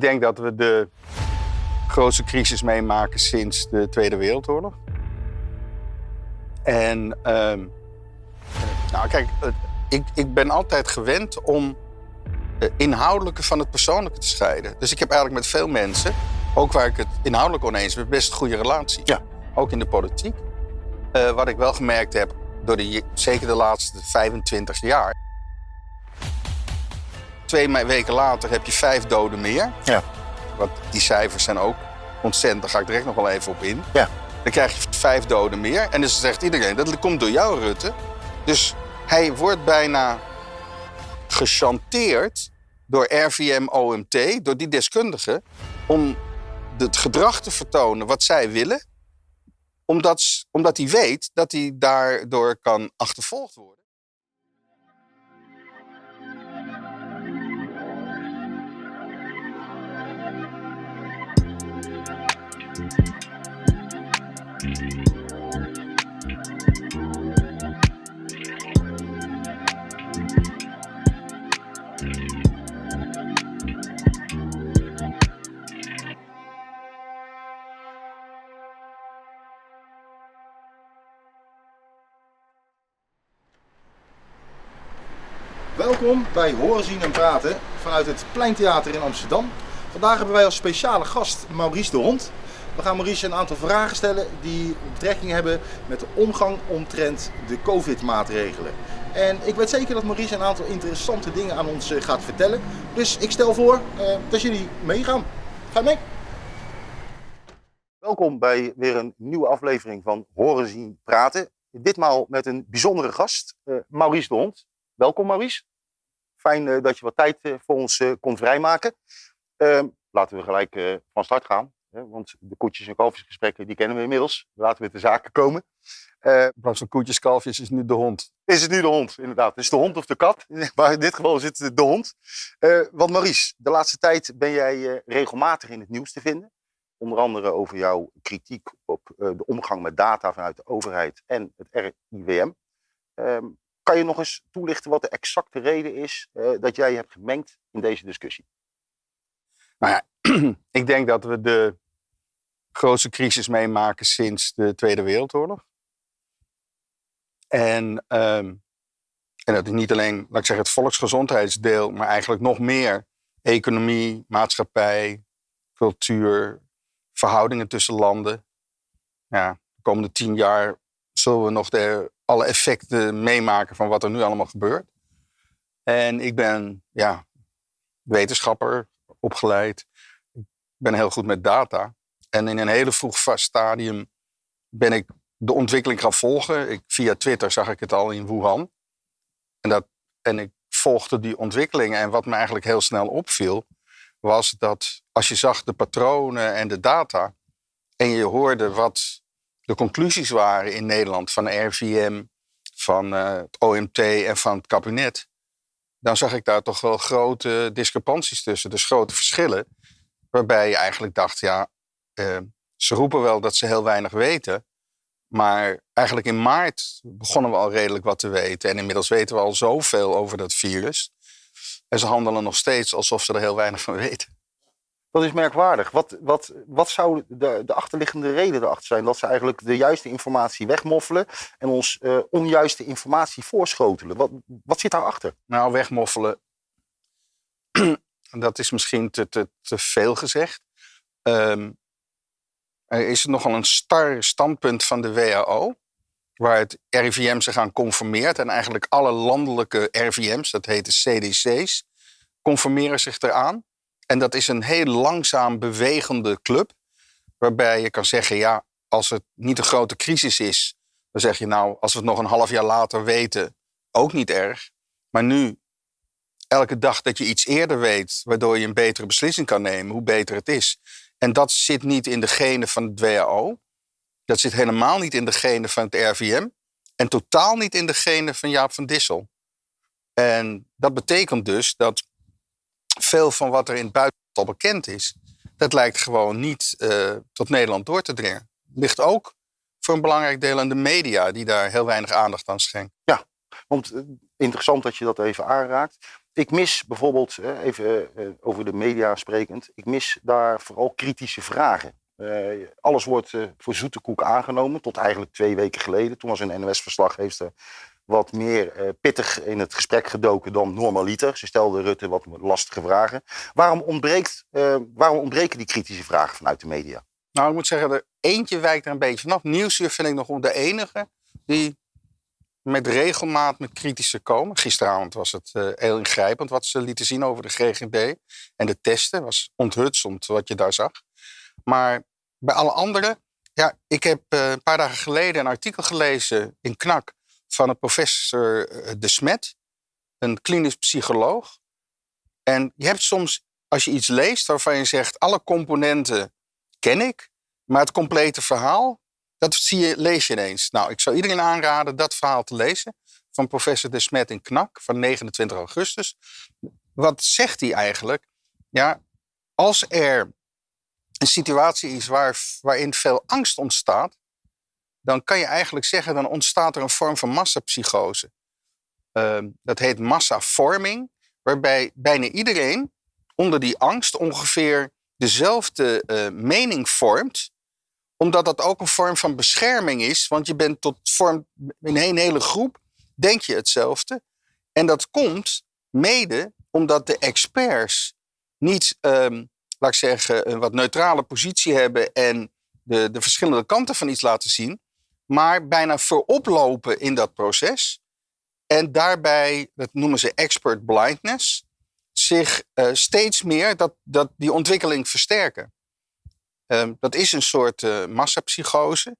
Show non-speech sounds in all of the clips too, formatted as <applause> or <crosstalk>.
Ik denk dat we de grootste crisis meemaken sinds de Tweede Wereldoorlog. En ehm, nou, kijk, ik, ik ben altijd gewend om het inhoudelijke van het persoonlijke te scheiden. Dus ik heb eigenlijk met veel mensen, ook waar ik het inhoudelijk oneens ben, best een goede relatie. Ja. Ook in de politiek. Eh, wat ik wel gemerkt heb, door de, zeker de laatste 25 jaar. Twee weken later heb je vijf doden meer. Ja. Want die cijfers zijn ook ontzettend, daar ga ik direct nog wel even op in. Ja. Dan krijg je vijf doden meer. En dus zegt iedereen, dat komt door jou, Rutte. Dus hij wordt bijna gechanteerd door RVM OMT, door die deskundigen, om het gedrag te vertonen wat zij willen, omdat, omdat hij weet dat hij daardoor kan achtervolgd worden. Welkom bij Horen Zien en Praten vanuit het Pleintheater in Amsterdam. Vandaag hebben wij als speciale gast Maurice de Hond. We gaan Maurice een aantal vragen stellen die betrekking hebben met de omgang omtrent de COVID-maatregelen. En ik weet zeker dat Maurice een aantal interessante dingen aan ons eh, gaat vertellen. Dus ik stel voor eh, dat jullie meegaan. Ga mee! Welkom bij weer een nieuwe aflevering van Horen Zien Praten. Ditmaal met een bijzondere gast, uh, Maurice de Hond. Welkom Maurice. Fijn dat je wat tijd voor ons kon vrijmaken. Ehm, laten we gelijk van start gaan. Want de koetjes- en kalfjesgesprekken die kennen we inmiddels. Laten we te zaken komen. In plaats van koetjes, kalfjes is nu de hond. Is het nu de hond, inderdaad. Is de hond of de kat? <laughs> Maar in dit geval is het de hond. want Maurice, de laatste tijd ben jij regelmatig in het nieuws te vinden. Onder andere over jouw kritiek op de omgang met data vanuit de overheid en het RIVM. Um, kan je nog eens toelichten wat de exacte reden is uh, dat jij hebt gemengd in deze discussie? Nou ja, <clears throat> ik denk dat we de grootste crisis meemaken sinds de Tweede Wereldoorlog. En, um, en dat is niet alleen, laat ik zeggen, het volksgezondheidsdeel, maar eigenlijk nog meer economie, maatschappij, cultuur, verhoudingen tussen landen. Ja, de komende tien jaar zullen we nog de alle effecten meemaken van wat er nu allemaal gebeurt. En ik ben ja, wetenschapper opgeleid. Ben heel goed met data. En in een hele vroeg stadium ben ik de ontwikkeling gaan volgen. Ik, via Twitter zag ik het al in Wuhan. En, dat, en ik volgde die ontwikkelingen. En wat me eigenlijk heel snel opviel, was dat als je zag de patronen en de data. en je hoorde wat de conclusies waren in Nederland van RVM, van uh, het OMT en van het kabinet, dan zag ik daar toch wel grote discrepanties tussen, dus grote verschillen. Waarbij je eigenlijk dacht, ja, uh, ze roepen wel dat ze heel weinig weten. Maar eigenlijk in maart begonnen we al redelijk wat te weten. En inmiddels weten we al zoveel over dat virus. En ze handelen nog steeds alsof ze er heel weinig van weten. Dat is merkwaardig. Wat, wat, wat zou de, de achterliggende reden erachter zijn? Dat ze eigenlijk de juiste informatie wegmoffelen en ons uh, onjuiste informatie voorschotelen. Wat, wat zit daarachter? Nou, wegmoffelen, dat is misschien te, te, te veel gezegd. Um, er is nogal een star standpunt van de WHO, waar het RIVM zich aan conformeert. En eigenlijk alle landelijke RIVM's, dat heet de CDC's, conformeren zich eraan. En dat is een heel langzaam bewegende club. Waarbij je kan zeggen, ja, als het niet een grote crisis is, dan zeg je nou, als we het nog een half jaar later weten, ook niet erg. Maar nu, elke dag dat je iets eerder weet, waardoor je een betere beslissing kan nemen, hoe beter het is. En dat zit niet in de genen van het WHO. Dat zit helemaal niet in de genen van het RVM. En totaal niet in de genen van Jaap van Dissel. En dat betekent dus dat veel van wat er in het buitenland al bekend is, dat lijkt gewoon niet uh, tot Nederland door te dringen. Ligt ook voor een belangrijk deel aan de media, die daar heel weinig aandacht aan schenken. Ja, want uh, interessant dat je dat even aanraakt. Ik mis bijvoorbeeld, even eh, over de media sprekend, ik mis daar vooral kritische vragen. Uh, alles wordt voor zoete koek aangenomen, tot eigenlijk twee weken geleden. Toen was een NOS-verslaggever wat meer pittig in het gesprek gedoken dan normaliter. Ze stelde Rutte wat lastige vragen. Waarom, ontbreekt, waarom ontbreken die kritische vragen vanuit de media? Nou, ik moet zeggen, er eentje wijkt er een beetje vanaf. Nieuwsuur vind ik nog de enige die met regelmaat met kritische komen. Gisteravond was het uh, heel ingrijpend wat ze lieten zien over de GGD. En de testen was onthutsend wat je daar zag. Maar bij alle anderen, ja, ik heb uh, een paar dagen geleden een artikel gelezen in KNAK van een professor eh, De Smet, een klinisch psycholoog. En je hebt soms, als je iets leest waarvan je zegt, alle componenten ken ik, maar het complete verhaal, dat zie je, lees je ineens. Nou, ik zou iedereen aanraden dat verhaal te lezen van professor De Smet in Knak van 29 augustus. Wat zegt hij eigenlijk? Ja, als er een situatie is waar, waarin veel angst ontstaat, dan kan je eigenlijk zeggen, dan ontstaat er een vorm van massapsychose. Uh, dat heet massavorming, waarbij bijna iedereen onder die angst ongeveer dezelfde uh, mening vormt omdat dat ook een vorm van bescherming is. Want je bent tot vorm in een hele groep, denk je hetzelfde. En dat komt mede omdat de experts niet, um, laat ik zeggen, een wat neutrale positie hebben en de, de verschillende kanten van iets laten zien, maar bijna vooroplopen in dat proces. En daarbij, dat noemen ze expert blindness, zich uh, steeds meer dat, dat die ontwikkeling versterken. Um, dat is een soort uh, massapsychose.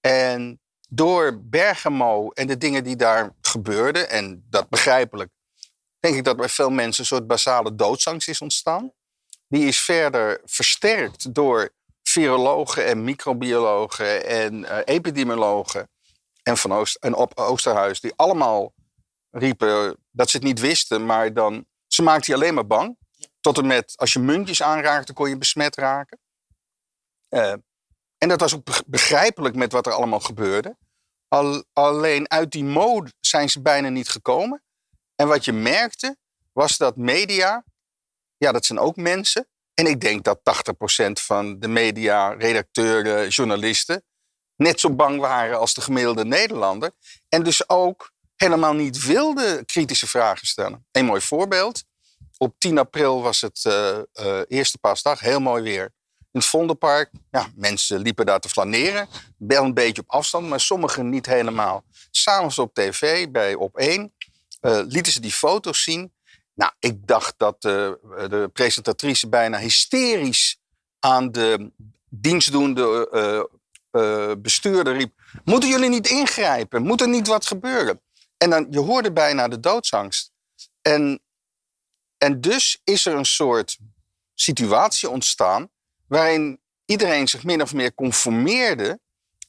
En door Bergamo en de dingen die daar gebeurden, en dat begrijpelijk, denk ik dat bij veel mensen een soort basale doodsangst is ontstaan. Die is verder versterkt door virologen en microbiologen en uh, epidemiologen en van Oost en op Oosterhuis, die allemaal riepen dat ze het niet wisten, maar dan ze maakten je alleen maar bang. Tot en met als je muntjes aanraakte, kon je besmet raken. Uh, en dat was ook begrijpelijk met wat er allemaal gebeurde. Al, alleen uit die mode zijn ze bijna niet gekomen. En wat je merkte, was dat media, ja, dat zijn ook mensen. En ik denk dat 80% van de media, redacteuren, journalisten, net zo bang waren als de gemiddelde Nederlander. En dus ook helemaal niet wilden kritische vragen stellen. Een mooi voorbeeld. Op 10 april was het uh, uh, eerste paasdag, heel mooi weer het Vondelpark. Ja, mensen liepen daar te flaneren. Wel een beetje op afstand, maar sommigen niet helemaal. S'avonds op tv, bij Op 1, uh, eh, lieten ze die foto's zien. Nou, ik dacht dat uh, de presentatrice bijna hysterisch aan de dienstdoende uh, bestuurder riep... Moeten jullie niet ingrijpen? Moet er niet wat gebeuren? En dan, je hoorde bijna de doodsangst. En, en dus is er een soort situatie ontstaan waarin iedereen zich min of meer conformeerde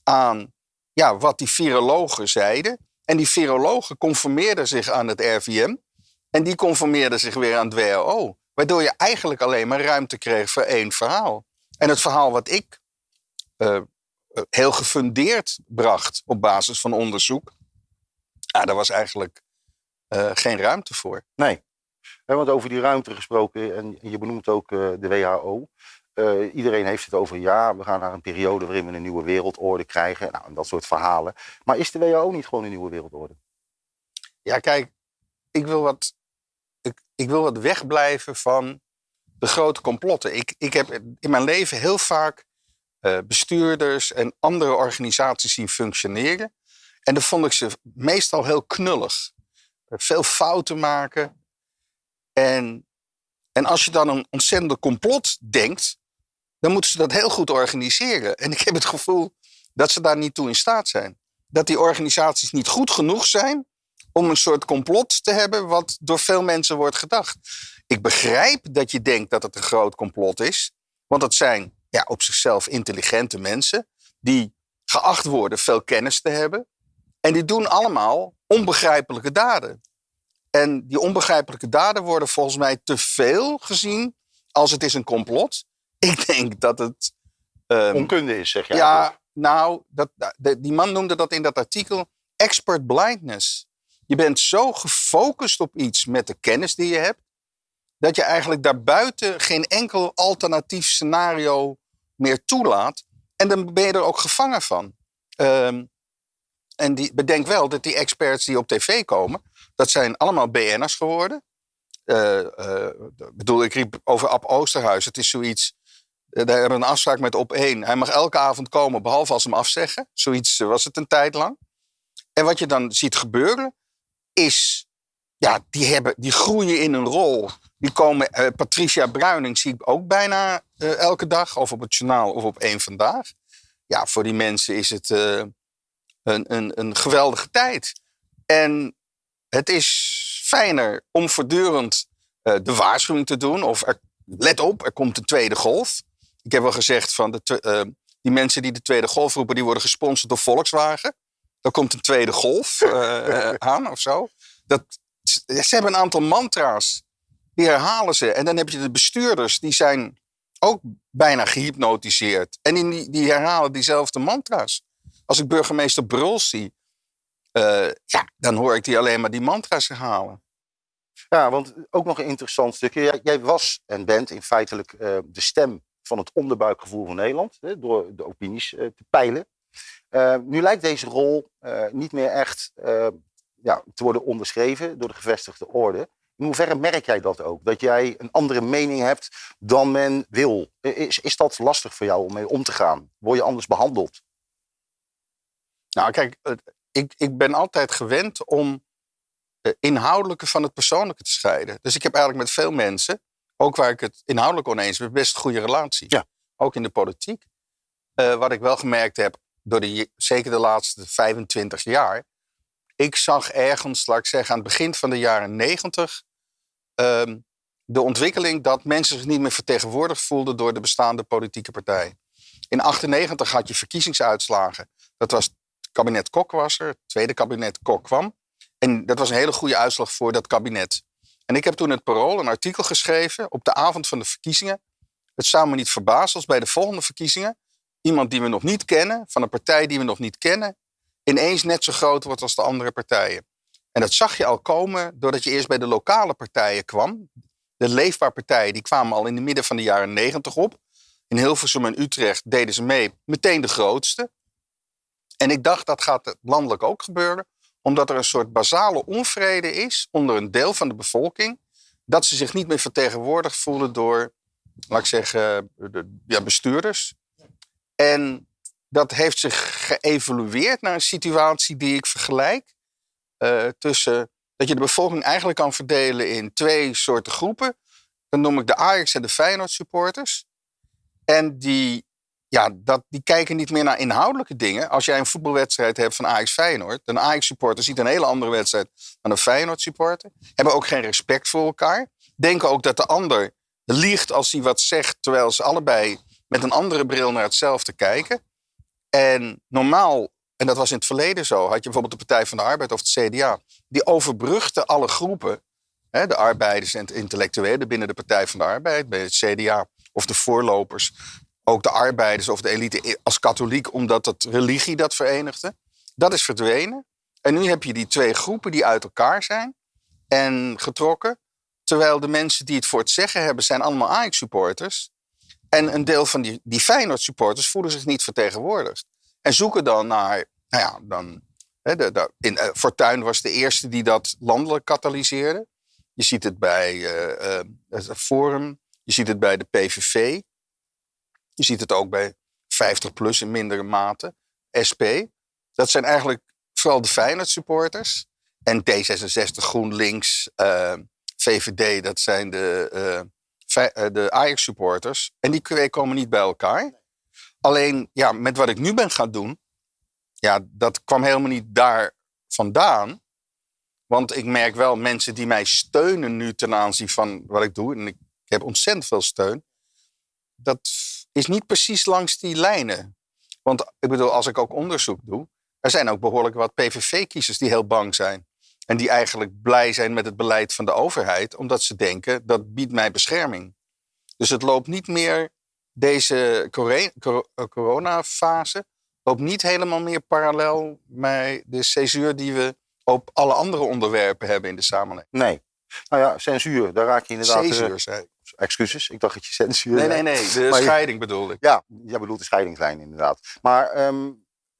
aan ja, wat die virologen zeiden. En die virologen conformeerden zich aan het RVM. En die conformeerden zich weer aan het WHO. Waardoor je eigenlijk alleen maar ruimte kreeg voor één verhaal. En het verhaal wat ik uh, heel gefundeerd bracht op basis van onderzoek. Ja, daar was eigenlijk uh, geen ruimte voor. Nee. Want over die ruimte gesproken, en je benoemt ook de WHO. Uh, iedereen heeft het over ja, we gaan naar een periode waarin we een nieuwe wereldorde krijgen. Nou, en dat soort verhalen. Maar is de WHO niet gewoon een nieuwe wereldorde? Ja, kijk, ik wil wat, ik, ik wil wat wegblijven van de grote complotten. Ik, ik heb in mijn leven heel vaak uh, bestuurders en andere organisaties zien functioneren. En dan vond ik ze meestal heel knullig. Veel fouten maken. En, en als je dan een ontzettende complot denkt, dan moeten ze dat heel goed organiseren. En ik heb het gevoel dat ze daar niet toe in staat zijn. Dat die organisaties niet goed genoeg zijn om een soort complot te hebben wat door veel mensen wordt gedacht. Ik begrijp dat je denkt dat het een groot complot is, want het zijn ja, op zichzelf intelligente mensen die geacht worden veel kennis te hebben. En die doen allemaal onbegrijpelijke daden. En die onbegrijpelijke daden worden volgens mij te veel gezien als het is een complot. <laughs> Ik denk dat het. Um, Onkunde is, zeg jij. Ja, nou, dat, die man noemde dat in dat artikel expert blindness. Je bent zo gefocust op iets met de kennis die je hebt, dat je eigenlijk daarbuiten geen enkel alternatief scenario meer toelaat. En dan ben je er ook gevangen van. Ehm, en die, bedenk wel dat die experts die op tv komen, dat zijn allemaal BN'ers geworden. Uh, bedoel, ik riep over Ab Oosterhuis. Het is zoiets. Hebben we een afspraak met op één. Hij mag elke avond komen, behalve als hem afzeggen. Zoiets was het een tijd lang. En wat je dan ziet gebeuren, is. Ja, die, hebben, die groeien in een rol. Die komen. Patricia Bruining zie ik ook bijna elke dag. Of op het journaal of op één vandaag. Ja, voor die mensen is het een, een, een geweldige tijd. En het is fijner om voortdurend de waarschuwing te doen. Of er, let op, er komt een tweede golf. Ik heb wel gezegd van de, uh, die mensen die de tweede golf roepen, die worden gesponsord door Volkswagen. Er komt een tweede golf uh, <laughs> aan of zo. Dat, ze hebben een aantal mantra's. Die herhalen ze. En dan heb je de bestuurders, die zijn ook bijna gehypnotiseerd. En die, die herhalen diezelfde mantra's. Als ik burgemeester Bruls zie, uh, ja, dan hoor ik die alleen maar die mantra's herhalen. Ja, want ook nog een interessant stukje. Jij, jij was en bent in feitelijk uh, de stem van het onderbuikgevoel van Nederland, hè, door de opinies uh, te peilen. nu lijkt deze rol niet meer echt ja, te worden onderschreven door de gevestigde orde. In hoeverre merk jij dat ook? Dat jij een andere mening hebt dan men wil. Is, is dat lastig voor jou om mee om te gaan? Word je anders behandeld? Nou, kijk, ik, ik ben altijd gewend om inhoudelijke van het persoonlijke te scheiden. Dus ik heb eigenlijk met veel mensen, ook waar ik het inhoudelijk oneens ben, best een goede relatie. Ja. Ook in de politiek. Uh, wat ik wel gemerkt heb, door de, zeker de laatste 25 jaar. Ik zag ergens, laat ik zeggen, aan het begin van de jaren 90. Uh, de ontwikkeling dat mensen zich niet meer vertegenwoordigd voelden door de bestaande politieke partijen. In 98 had je verkiezingsuitslagen. Dat was kabinet Kok was er, het tweede kabinet Kok kwam. En dat was een hele goede uitslag voor dat kabinet. En ik heb toen het Parool een artikel geschreven op de avond van de verkiezingen. Het zou me niet verbazen als bij de volgende verkiezingen iemand die we nog niet kennen, van een partij die we nog niet kennen, ineens net zo groot wordt als de andere partijen. En dat zag je al komen doordat je eerst bij de lokale partijen kwam. De leefbaar partijen die kwamen al in de midden van de jaren negentig op. In Hilversum en Utrecht deden ze mee, meteen de grootste. En ik dacht dat gaat landelijk ook gebeuren, omdat er een soort basale onvrede is onder een deel van de bevolking, dat ze zich niet meer vertegenwoordigd voelen door, laat ik zeggen, ja, bestuurders. En dat heeft zich geëvolueerd naar een situatie die ik vergelijk uh, tussen dat je de bevolking eigenlijk kan verdelen in twee soorten groepen. Dan noem ik de Ajax en de Feyenoord supporters. En die ja, dat, die kijken niet meer naar inhoudelijke dingen. Als jij een voetbalwedstrijd hebt van Ajax Feyenoord, een Ajax supporter ziet een hele andere wedstrijd dan een Feyenoord supporter. Hebben ook geen respect voor elkaar. Denken ook dat de ander liegt als hij wat zegt, terwijl ze allebei met een andere bril naar hetzelfde kijken. En normaal, en dat was in het verleden zo, had je bijvoorbeeld de Partij van de Arbeid of het CDA, die overbrugde alle groepen. Hè, de arbeiders en de intellectuelen binnen de Partij van de Arbeid, bij het CDA of de voorlopers ook de arbeiders of de elite als katholiek, omdat het religie dat verenigde. Dat is verdwenen. En nu heb je die twee groepen die uit elkaar zijn en getrokken. Terwijl de mensen die het voor het zeggen hebben, zijn allemaal Ajax-supporters. En een deel van die, die Feyenoord-supporters voelen zich niet vertegenwoordigd. En zoeken dan naar, nou ja, dan, de, in, uh, Fortuyn was de eerste die dat landelijk katalyseerde. Je ziet het bij uh, uh, het Forum, je ziet het bij de PVV. Je ziet het ook bij 50 plus in mindere mate. SP. Dat zijn eigenlijk vooral de Feyenoord supporters. En D66, GroenLinks, eh, VVD, dat zijn de, uh, de Ajax supporters. En die komen niet bij elkaar. Alleen, ja, met wat ik nu ben gaan doen, ja, dat kwam helemaal niet daar vandaan. Want ik merk wel mensen die mij steunen nu ten aanzien van wat ik doe. En ik heb ontzettend veel steun. Dat is niet precies langs die lijnen. Want ik bedoel, als ik ook onderzoek doe, er zijn ook behoorlijk wat PVV-kiezers die heel bang zijn. En die eigenlijk blij zijn met het beleid van de overheid, omdat ze denken dat biedt mij bescherming. Dus het loopt niet meer, deze coronafase, loopt niet helemaal meer parallel met de césuur die we op alle andere onderwerpen hebben in de samenleving. Nee. Nou ja, censuur, daar raak je inderdaad... eh, Censuur, zei ik. Excuses, ik dacht dat je censuur... Nee, nee, nee. De Maar je- scheiding bedoelde ik. Ja, jij bedoelt de scheidingslijn inderdaad. Maar ehm,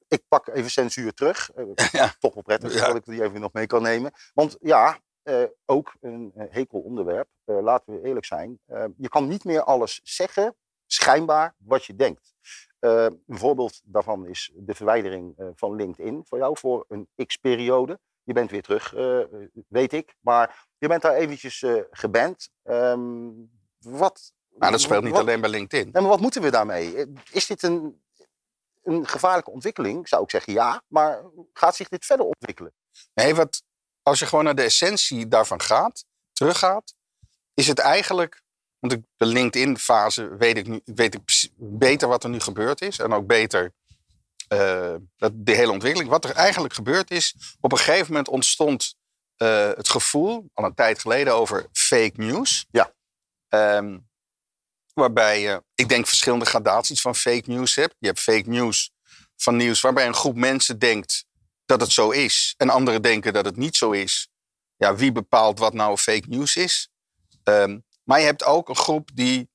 ik pak even censuur terug. Eh, <laughs> Ja. Toch wel prettig Ja. dat ik die even nog mee kan nemen. Want ja, eh, ook een eh, hekel onderwerp. Laten we eerlijk zijn. Je kan niet meer alles zeggen, schijnbaar, wat je denkt. Een voorbeeld daarvan is de verwijdering van LinkedIn voor jou voor een x-periode. Je bent weer terug, weet ik. Maar je bent daar eventjes geband. Ehm, wat, Nou, dat speelt niet wat- alleen bij LinkedIn. Nee, maar wat moeten we daarmee? Is dit een, een gevaarlijke ontwikkeling? Zou ik zeggen ja. Maar gaat zich dit verder ontwikkelen? Nee, wat, als je gewoon naar de essentie daarvan gaat, teruggaat, is het eigenlijk. Want de LinkedIn-fase weet ik nu weet ik beter wat er nu gebeurd is. En ook beter eh, dat, de hele ontwikkeling. Wat er eigenlijk gebeurd is, op een gegeven moment ontstond eh, het gevoel, al een tijd geleden, over fake news. Ja. Ehm, waarbij je, ik denk, verschillende gradaties van fake news hebt. Je hebt fake news van nieuws waarbij een groep mensen denkt dat het zo is. En anderen denken dat het niet zo is. Ja, wie bepaalt wat nou fake news is? Ehm, maar je hebt ook een groep die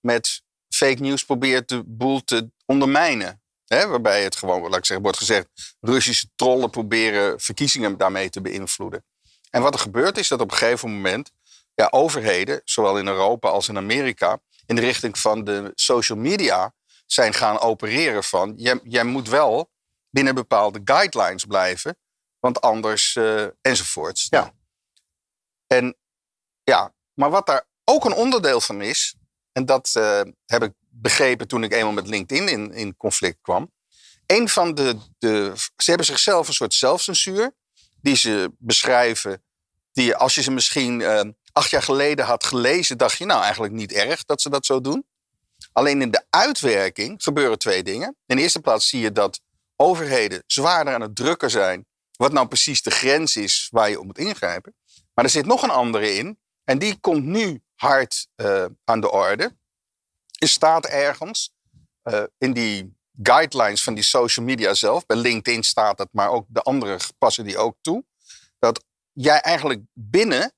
met fake news probeert de boel te ondermijnen. Waarbij het gewoon, laat ik zeggen, wordt gezegd... Russische trollen proberen verkiezingen daarmee te beïnvloeden. En wat er gebeurt is dat op een gegeven moment... Ja, overheden, zowel in Europa als in Amerika... in de richting van de social media zijn gaan opereren van... jij, jij moet wel binnen bepaalde guidelines blijven... want anders eh, enzovoorts. Ja. En ja, maar wat daar ook een onderdeel van is... en dat eh, heb ik begrepen toen ik eenmaal met LinkedIn in, in conflict kwam... een van de, de... Ze hebben zichzelf een soort zelfcensuur... die ze beschrijven... die als je ze misschien eh, acht jaar geleden had gelezen... dacht je nou eigenlijk niet erg dat ze dat zo doen. Alleen in de uitwerking gebeuren twee dingen. In de eerste plaats zie je dat overheden zwaarder aan het drukken zijn... wat nou precies de grens is waar je op moet ingrijpen. Maar er zit nog een andere in. En die komt nu hard eh, aan de orde. Er staat ergens eh, in die guidelines van die social media zelf. Bij LinkedIn staat dat, maar ook de andere passen die ook toe. Dat jij eigenlijk binnen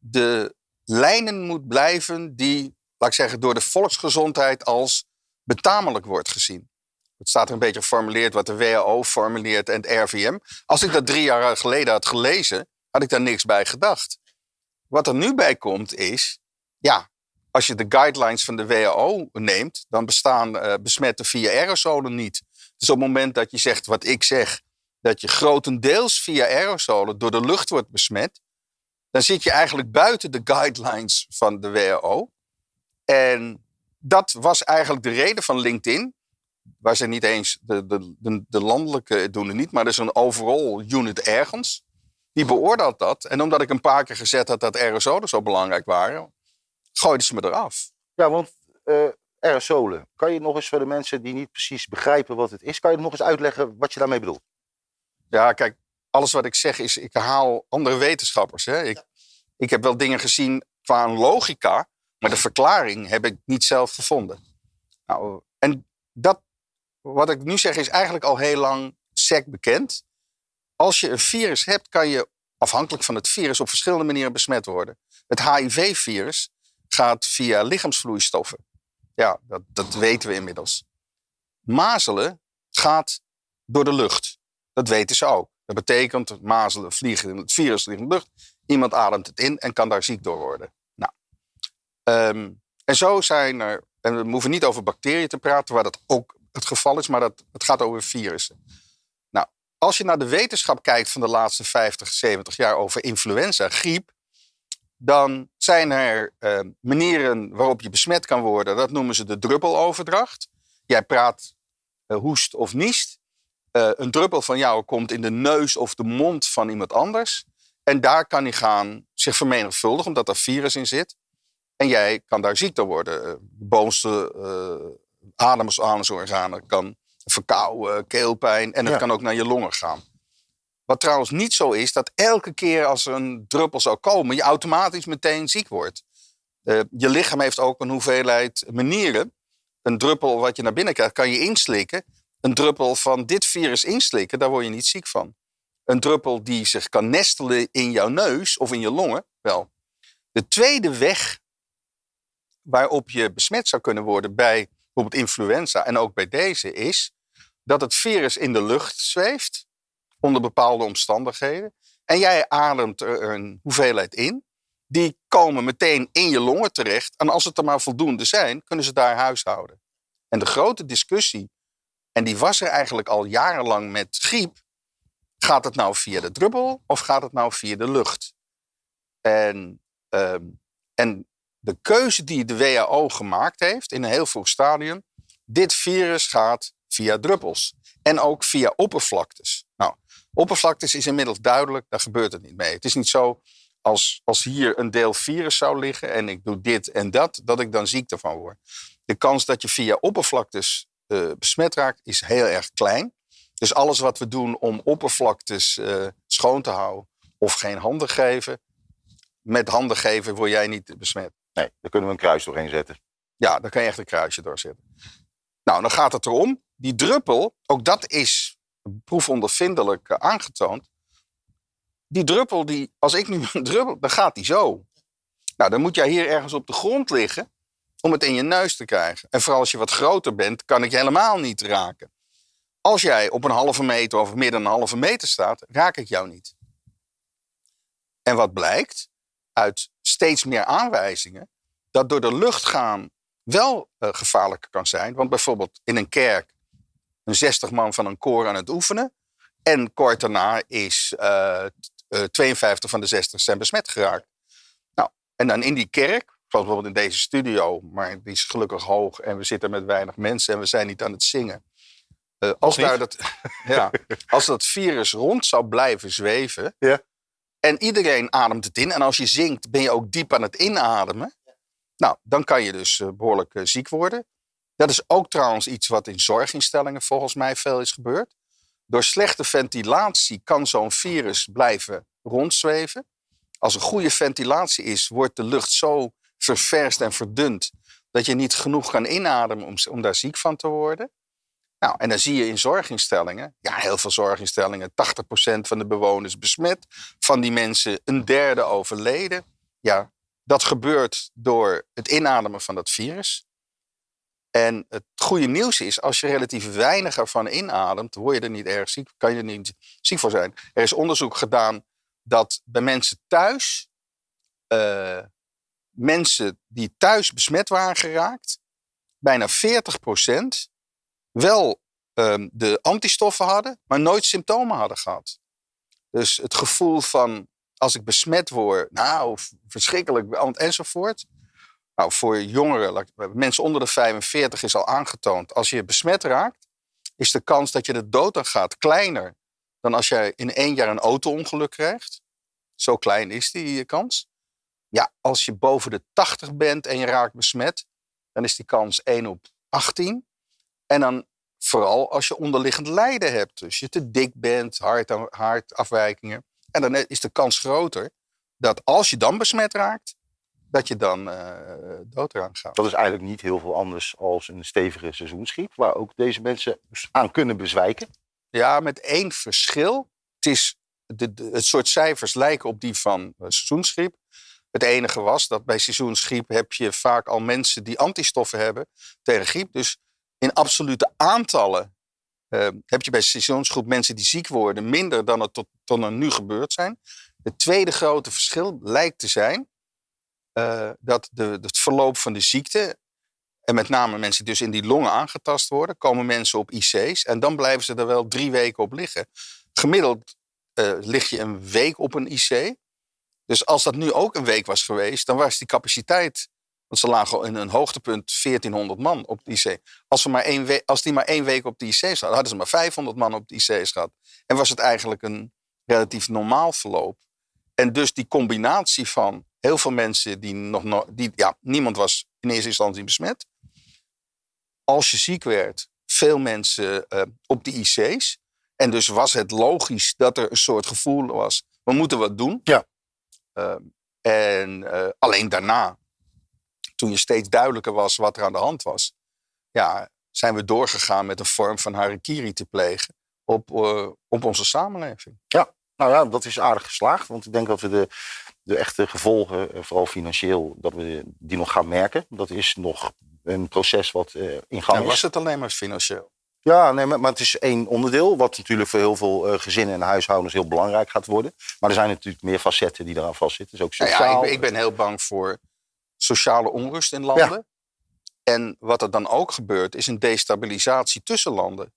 de lijnen moet blijven die, laat ik zeggen, door de volksgezondheid als betamelijk wordt gezien. Het staat er een beetje geformuleerd wat de WHO formuleert en het RVM. Als ik dat drie jaar geleden had gelezen, had ik daar niks bij gedacht. Wat er nu bij komt is, ja, als je de guidelines van de WHO neemt, dan bestaan eh, besmetten via aerosolen niet. Dus op het moment dat je zegt wat ik zeg, dat je grotendeels via aerosolen door de lucht wordt besmet, dan zit je eigenlijk buiten de guidelines van de WHO. En dat was eigenlijk de reden van LinkedIn. Waar ze niet eens, de, de, de, de landelijke doen het niet, maar er is een overall unit ergens. Die beoordeelt dat. En omdat ik een paar keer gezet had dat aerosolen zo belangrijk waren, gooiden ze me eraf. Ja, want eh aerosolen. Kan je nog eens voor de mensen die niet precies begrijpen wat het is, kan je nog eens uitleggen wat je daarmee bedoelt? Ja, kijk, alles wat ik zeg is, ik haal andere wetenschappers. Hè. Ik, ik heb wel dingen gezien qua logica, maar de verklaring heb ik niet zelf gevonden. Nou, en dat, wat ik nu zeg, is eigenlijk al heel lang sec bekend. Als je een virus hebt, kan je afhankelijk van het virus op verschillende manieren besmet worden. Het HIV-virus gaat via lichaamsvloeistoffen. Ja, dat, dat weten we inmiddels. Mazelen gaat door de lucht. Dat weten ze ook. Dat betekent mazelen vliegen, het virus in de lucht. Iemand ademt het in en kan daar ziek door worden. Nou, ehm, en zo zijn er, en we hoeven niet over bacteriën te praten, waar dat ook het geval is, maar dat, het gaat over virussen. Nou, als je naar de wetenschap kijkt van de laatste 50, 70 jaar over influenza, griep, dan zijn er eh, manieren waarop je besmet kan worden. Dat noemen ze de druppeloverdracht. Jij praat, eh, hoest of niest. Eh, een druppel van jou komt in de neus of de mond van iemand anders. En daar kan hij gaan zich vermenigvuldigen, omdat er virus in zit. En jij kan daar ziek door worden. Eh, De bovenste uh, ademhalingsorganen kan verkouden, keelpijn. En het Ja. kan ook naar je longen gaan. Wat trouwens niet zo is, dat elke keer als er een druppel zou komen, je automatisch meteen ziek wordt. Eh, je lichaam heeft ook een hoeveelheid manieren. Een druppel wat je naar binnen krijgt, kan je inslikken. Een druppel van dit virus inslikken, daar word je niet ziek van. een druppel die zich kan nestelen in jouw neus of in je longen. Wel, de tweede weg waarop je besmet zou kunnen worden bij bijvoorbeeld influenza en ook bij deze is dat het virus in de lucht zweeft onder bepaalde omstandigheden. En jij ademt er een hoeveelheid in. Die komen meteen in je longen terecht. En als het er maar voldoende zijn, kunnen ze daar huishouden. En de grote discussie, en die was er eigenlijk al jarenlang met griep. Gaat het nou via de druppel of gaat het nou via de lucht? En, ehm, en de keuze die de WHO gemaakt heeft in een heel vroeg stadium. Dit virus gaat via druppels. En ook via oppervlaktes. Nou, oppervlaktes is inmiddels duidelijk, daar gebeurt het niet mee. Het is niet zo als, als hier een deel virus zou liggen en ik doe dit en dat, dat ik dan ziek ervan word. De kans dat je via oppervlaktes uh, besmet raakt is heel erg klein. Dus alles wat we doen om oppervlaktes uh, schoon te houden of geen handen geven, met handen geven word jij niet besmet. Nee, daar kunnen we een kruis doorheen zetten. Ja, daar kan je echt een kruisje doorzetten. Nou, dan gaat het erom, die druppel, ook dat is proefondervindelijk aangetoond. Die druppel, die, als ik nu <laughs> een druppel, dan gaat die zo. Nou, dan moet jij hier ergens op de grond liggen om het in je neus te krijgen. En vooral als je wat groter bent, kan ik je helemaal niet raken. Als jij op een halve meter of meer dan een halve meter staat, raak ik jou niet. En wat blijkt uit steeds meer aanwijzingen dat door de lucht gaan wel uh, gevaarlijk kan zijn. Want bijvoorbeeld in een kerk een 60 man van een koor aan het oefenen. En kort daarna is uh, uh, 52 van de 60 zijn besmet geraakt. Nou, en dan in die kerk, zoals bijvoorbeeld in deze studio, maar die is gelukkig hoog en we zitten met weinig mensen en we zijn niet aan het zingen. Uh, als, daar dat, <laughs> ja, als dat virus rond zou blijven zweven ja. en iedereen ademt het in en als je zingt ben je ook diep aan het inademen, nou, dan kan je dus uh, behoorlijk uh, ziek worden. Dat is ook trouwens iets wat in zorginstellingen volgens mij veel is gebeurd. Door slechte ventilatie kan zo'n virus blijven rondzweven. Als er goede ventilatie is, wordt de lucht zo ververst en verdund dat je niet genoeg kan inademen om, om daar ziek van te worden. Nou, en dan zie je in zorginstellingen, ja, heel veel zorginstellingen, 80% van de bewoners besmet. Van die mensen een derde overleden. Ja, dat gebeurt door het inademen van dat virus. En het goede nieuws is, als je relatief weinig ervan inademt, word je er niet erg ziek, kan je er niet ziek voor zijn. Er is onderzoek gedaan dat bij mensen thuis, uh, mensen die thuis besmet waren geraakt, bijna 40% wel uh, de antistoffen hadden, maar nooit symptomen hadden gehad. Dus het gevoel van als ik besmet word, nou, verschrikkelijk enzovoort. Nou, voor jongeren, mensen onder de 45 is al aangetoond, als je besmet raakt, is de kans dat je de dood aan gaat kleiner dan als jij in één jaar een auto-ongeluk krijgt. Zo klein is die kans. Ja, als je boven de 80 bent en je raakt besmet, dan is die kans 1 op 18. En dan vooral als je onderliggend lijden hebt. Dus je te dik bent, hart, hartafwijkingen. En dan is de kans groter dat als je dan besmet raakt, dat je dan uh, dood eraan gaat. Dat is eigenlijk niet heel veel anders als een stevige seizoensgriep, waar ook deze mensen aan kunnen bezwijken. Ja, met één verschil. Het, is de, de, het soort cijfers lijken op die van uh, seizoensgriep. Het enige was dat bij seizoensgriep heb je vaak al mensen die antistoffen hebben tegen griep. Dus in absolute aantallen uh, heb je bij seizoensgroep mensen die ziek worden minder dan het tot, tot er nu gebeurd zijn. Het tweede grote verschil lijkt te zijn uh, dat de, het verloop van de ziekte, en met name mensen die dus in die longen aangetast worden, komen mensen op IC's en dan blijven ze er wel drie weken op liggen. Gemiddeld uh, lig je een week op een IC. Dus als dat nu ook een week was geweest, dan was die capaciteit want ze lagen in een hoogtepunt 1400 man op de IC. Als, we maar één als die maar één week op de IC zaten, hadden ze maar 500 man op de IC gehad. En was het eigenlijk een relatief normaal verloop. En dus die combinatie van heel veel mensen die nog... Die, ja, niemand was in eerste instantie besmet. Als je ziek werd, veel mensen uh, op de IC's. En dus was het logisch dat er een soort gevoel was. We moeten wat doen. Ja. Uh, en uh, alleen daarna toen je steeds duidelijker was wat er aan de hand was, ja, zijn we doorgegaan met een vorm van harikiri te plegen op, uh, op onze samenleving. Ja, Nou ja, dat is aardig geslaagd. Want ik denk dat we de, de echte gevolgen, eh, vooral financieel, dat we die nog gaan merken. Dat is nog een proces wat uh, in gang En is. was het alleen maar financieel? Ja, nee, maar, maar het is één onderdeel, wat natuurlijk voor heel veel eh, gezinnen en huishoudens heel belangrijk gaat worden. Maar er zijn natuurlijk meer facetten die eraan vastzitten. Dus ook Nou sociaal. ja, ik, ben- ik ben heel bang voor sociale onrust in landen. En wat er dan ook gebeurt, is een destabilisatie tussen landen.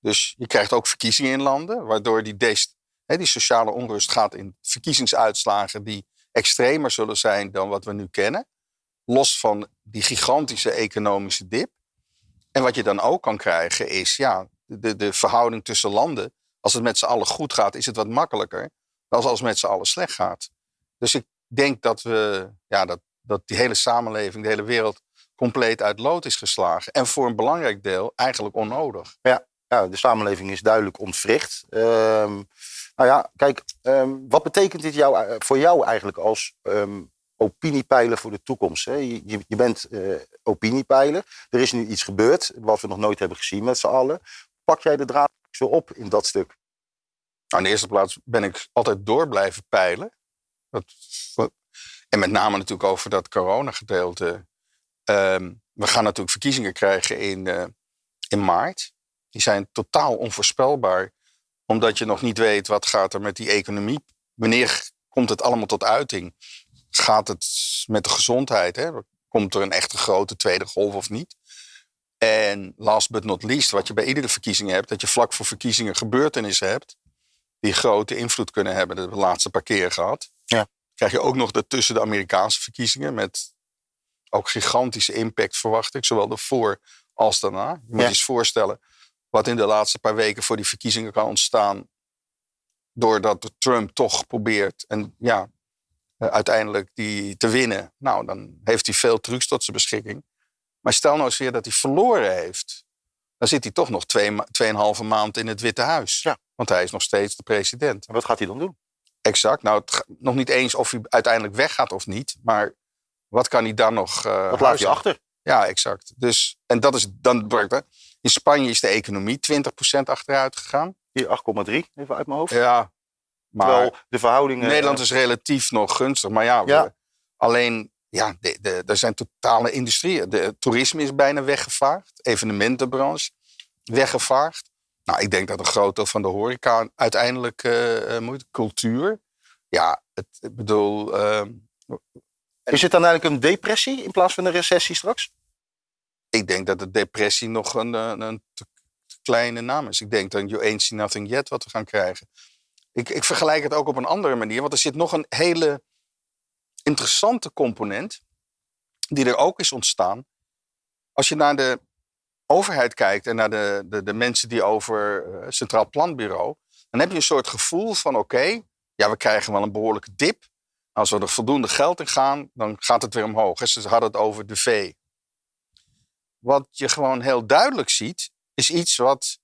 Dus je krijgt ook verkiezingen in landen, waardoor die, die sociale onrust gaat in verkiezingsuitslagen die extremer zullen zijn dan wat we nu kennen. Los van die gigantische economische dip. En wat je dan ook kan krijgen is, ja, de, de verhouding tussen landen. Als het met z'n allen goed gaat, is het wat makkelijker dan als het met z'n allen slecht gaat. Dus ik denk dat, we, ja, dat, dat die hele samenleving, de hele wereld compleet uit lood is geslagen. En voor een belangrijk deel eigenlijk onnodig. Ja, de samenleving is duidelijk ontwricht. Ehm, nou ja, kijk, ehm, wat betekent dit jou, eh, voor jou eigenlijk als ehm, opiniepeiler voor de toekomst? Hè? Je, je- bent opiniepeiler. Er is nu iets gebeurd wat we nog nooit hebben gezien met z'n allen. Pak jij de draad zo op in dat stuk? Nou, in de eerste plaats ben ik altijd door blijven peilen. Dat, en met name natuurlijk over dat coronagedeelte. Ehm we gaan natuurlijk verkiezingen krijgen in, eh, in maart. Die zijn totaal onvoorspelbaar. Omdat je nog niet weet wat gaat er met die economie. Wanneer komt het allemaal tot uiting? Gaat het met de gezondheid? Hè? Komt er een echte grote tweede golf of niet? En last but not least, wat je bij iedere verkiezing hebt, dat je vlak voor verkiezingen gebeurtenissen hebt die grote invloed kunnen hebben. Dat hebben we de laatste paar keer gehad. Ja. Krijg je ook nog tussen de Amerikaanse verkiezingen met ook gigantische impact verwacht ik, zowel ervoor als daarna. Je moet Ja. je eens voorstellen wat in de laatste paar weken voor die verkiezingen kan ontstaan. Doordat Trump toch probeert en ja, uiteindelijk die te winnen. Nou, dan heeft hij veel trucs tot zijn beschikking. Maar stel nou eens weer dat hij verloren heeft. Dan zit hij toch nog twee, tweeënhalve maand in het Witte Huis. Ja. Want hij is nog steeds de president. En wat gaat hij dan doen? Exact. Nou, het nog niet eens of hij uiteindelijk weggaat of niet. Maar wat kan hij dan nog uh, Wat laat hij achter? Ja, exact. Dus, en dat is dan. In Spanje is de economie 20% achteruit gegaan. Hier 8,3, even uit mijn hoofd. Ja, maar Terwijl de verhoudingen... Nederland is relatief nog gunstig. Maar ja, we- alleen, ja, de, de, er zijn totale industrieën. De toerisme is bijna weggevaagd. Evenementenbranche weggevaagd. Nou, ik denk dat een groot deel van de horeca uiteindelijk eh, eh, moet. Cultuur. Ja, het, ik bedoel... ehm, Is het dan eigenlijk een depressie in plaats van een recessie straks? ik denk dat de depressie nog een, een, te kleine naam is. Ik denk dat You Ain't See Nothing Yet wat we gaan krijgen. Ik, ik vergelijk het ook op een andere manier. Want er zit nog een hele interessante component. Die er ook is ontstaan. Als je naar de overheid kijkt en naar de, de, de mensen die over eh, het Centraal Planbureau. Dan heb je een soort gevoel van oké, ja we krijgen wel een behoorlijke dip. Als we er voldoende geld in gaan, dan gaat het weer omhoog. Ze hadden het over de V wat je gewoon heel duidelijk ziet, is iets wat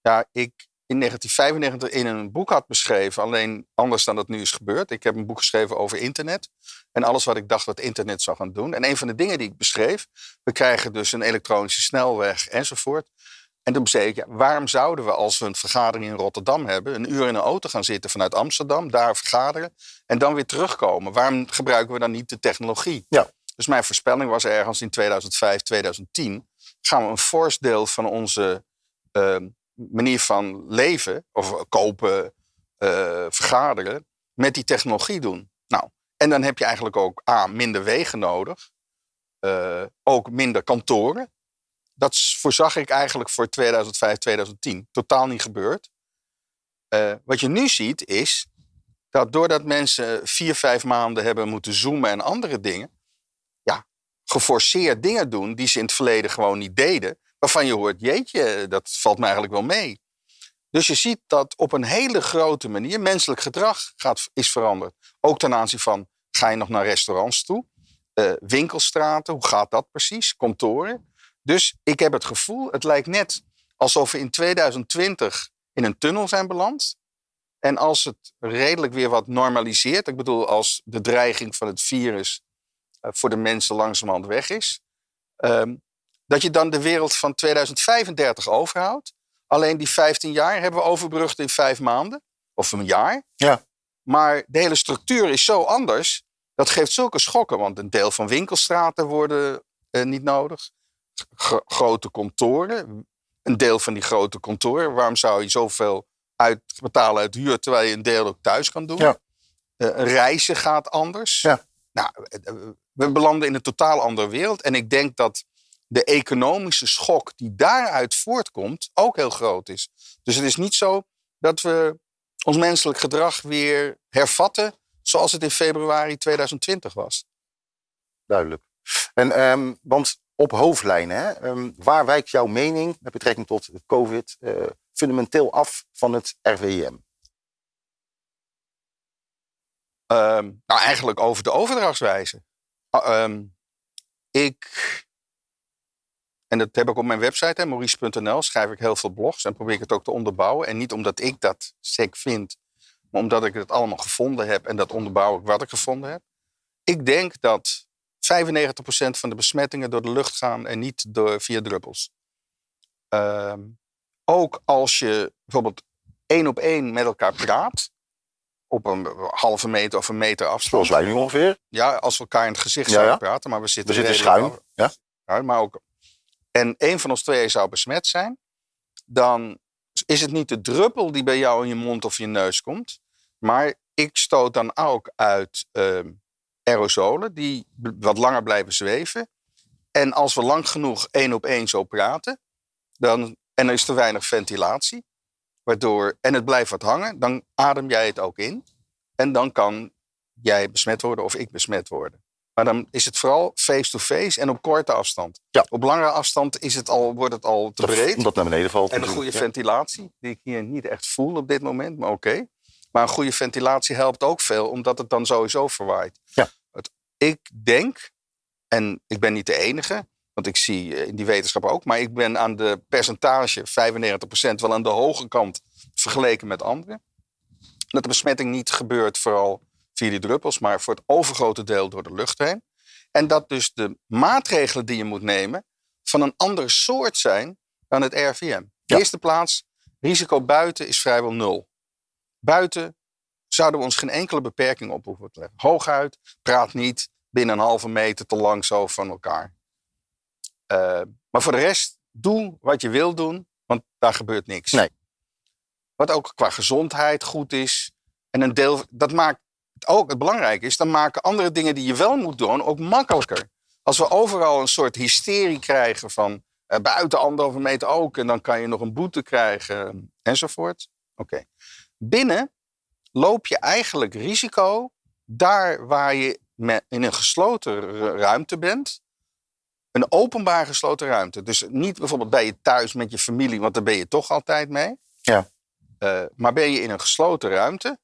ja, ik in 1995 in een boek had beschreven, alleen anders dan dat nu is gebeurd. Ik heb een boek geschreven over internet en alles wat ik dacht wat internet zou gaan doen. En een van de dingen die ik beschreef, we krijgen dus een elektronische snelweg enzovoort. En toen zei ik, ja, waarom zouden we als we een vergadering in Rotterdam hebben, een uur in een auto gaan zitten vanuit Amsterdam, daar vergaderen en dan weer terugkomen? Waarom gebruiken we dan niet de technologie? Ja. Dus mijn voorspelling was ergens in 2005, 2010 gaan we een fors deel van onze eh, manier van leven, of kopen, eh, vergaderen, met die technologie doen. Nou, en dan heb je eigenlijk ook A, minder wegen nodig, eh, ook minder kantoren. Dat voorzag ik eigenlijk voor 2005, 2010. Totaal niet gebeurd. Eh, wat je nu ziet is dat doordat mensen vier, vijf maanden hebben moeten zoomen en andere dingen, ja, geforceerd dingen doen die ze in het verleden gewoon niet deden, waarvan je hoort, jeetje, dat valt me eigenlijk wel mee. Dus je ziet dat op een hele grote manier menselijk gedrag gaat, is veranderd. Ook ten aanzien van, ga je nog naar restaurants toe? Eh, winkelstraten, hoe gaat dat precies? Kantoren. Dus ik heb het gevoel, het lijkt net alsof we in 2020 in een tunnel zijn beland. En als het redelijk weer wat normaliseert, ik bedoel als de dreiging van het virus eh, voor de mensen langzamerhand weg is, ehm, dat je dan de wereld van 2035 overhoudt. Alleen die 15 jaar hebben we overbrugd in vijf maanden. of een jaar. Ja. Maar de hele structuur is zo anders. Dat geeft zulke schokken. Want een deel van winkelstraten worden eh, niet nodig. G- grote kantoren. Een deel van die grote kantoren. Waarom zou je zoveel uit, betalen uit huur terwijl je een deel ook thuis kan doen? Ja. Eh, reizen gaat anders. Ja. Nou, eh, eh, we belanden in een totaal andere wereld. En ik denk dat de economische schok die daaruit voortkomt ook heel groot is. Dus het is niet zo dat we ons menselijk gedrag weer hervatten zoals het in februari 2020 was. Duidelijk. En, ehm, want op hoofdlijnen, hè, ehm, waar wijkt jouw mening met betrekking tot het COVID eh, fundamenteel af van het RVM? Ehm, nou, eigenlijk over de overdrachtswijze. Ah, ik, en dat heb ik op mijn website, maurice.nl, schrijf ik heel veel blogs en probeer ik het ook te onderbouwen. En niet omdat ik dat sec vind, maar omdat ik het allemaal gevonden heb en dat onderbouw ik wat ik gevonden heb. Ik denk dat 95% van de besmettingen door de lucht gaan en niet door, via druppels. Ehm, ook als je bijvoorbeeld één op één met elkaar praat, op een halve meter of een meter afstand. Zoals wij nu ongeveer. Ja, als we elkaar in het gezicht zouden ja. praten, maar we We zitten, zitten redelijk schuin. Ja? maar ook. En één van ons tweeën zou besmet zijn, dan is het niet de druppel die bij jou in je mond of je neus komt, maar ik stoot dan ook uit ehm, aerosolen die wat langer blijven zweven. En als we lang genoeg één op één zo praten, dan, en er is te weinig ventilatie, waardoor, en het blijft wat hangen, dan adem jij het ook in. En dan kan jij besmet worden of ik besmet worden. Maar dan is het vooral face-to-face en op korte afstand. Ja. Op langere afstand is het al, wordt het al te Dat- breed. Omdat het naar beneden valt. En een goede ventilatie, die ik hier niet echt voel op dit moment, maar oké. Maar een goede ventilatie helpt ook veel, omdat het dan sowieso verwaait. Ja. Het, ik denk, en ik ben niet de enige, want ik zie eh, in die wetenschap ook, maar ik ben aan de percentage, 95%, wel aan de hoge kant vergeleken met anderen. Dat de besmetting niet gebeurt vooral via die druppels, maar voor het overgrote deel door de lucht heen. En dat dus de maatregelen die je moet nemen van een andere soort zijn dan het RVM. In Ja. eerste plaats, risico buiten is vrijwel nul. Buiten zouden we ons geen enkele beperking op hoeven te leggen. Hooguit, praat niet binnen een halve meter te lang zo van elkaar. Eh, maar voor de rest, doe wat je wil doen, want daar gebeurt niks. Nee. Wat ook qua gezondheid goed is. En een deel, dat maakt ook, het belangrijke is, dan maken andere dingen die je wel moet doen ook makkelijker. Als we overal een soort hysterie krijgen van eh, buiten anderhalve meter ook, en dan kan je nog een boete krijgen enzovoort. Oké. Binnen loop je eigenlijk risico daar waar je met, in een gesloten ru- ruimte bent. Een openbaar gesloten ruimte. Dus niet bijvoorbeeld bij je thuis met je familie, want daar ben je toch altijd mee. Ja. Eh, maar ben je in een gesloten ruimte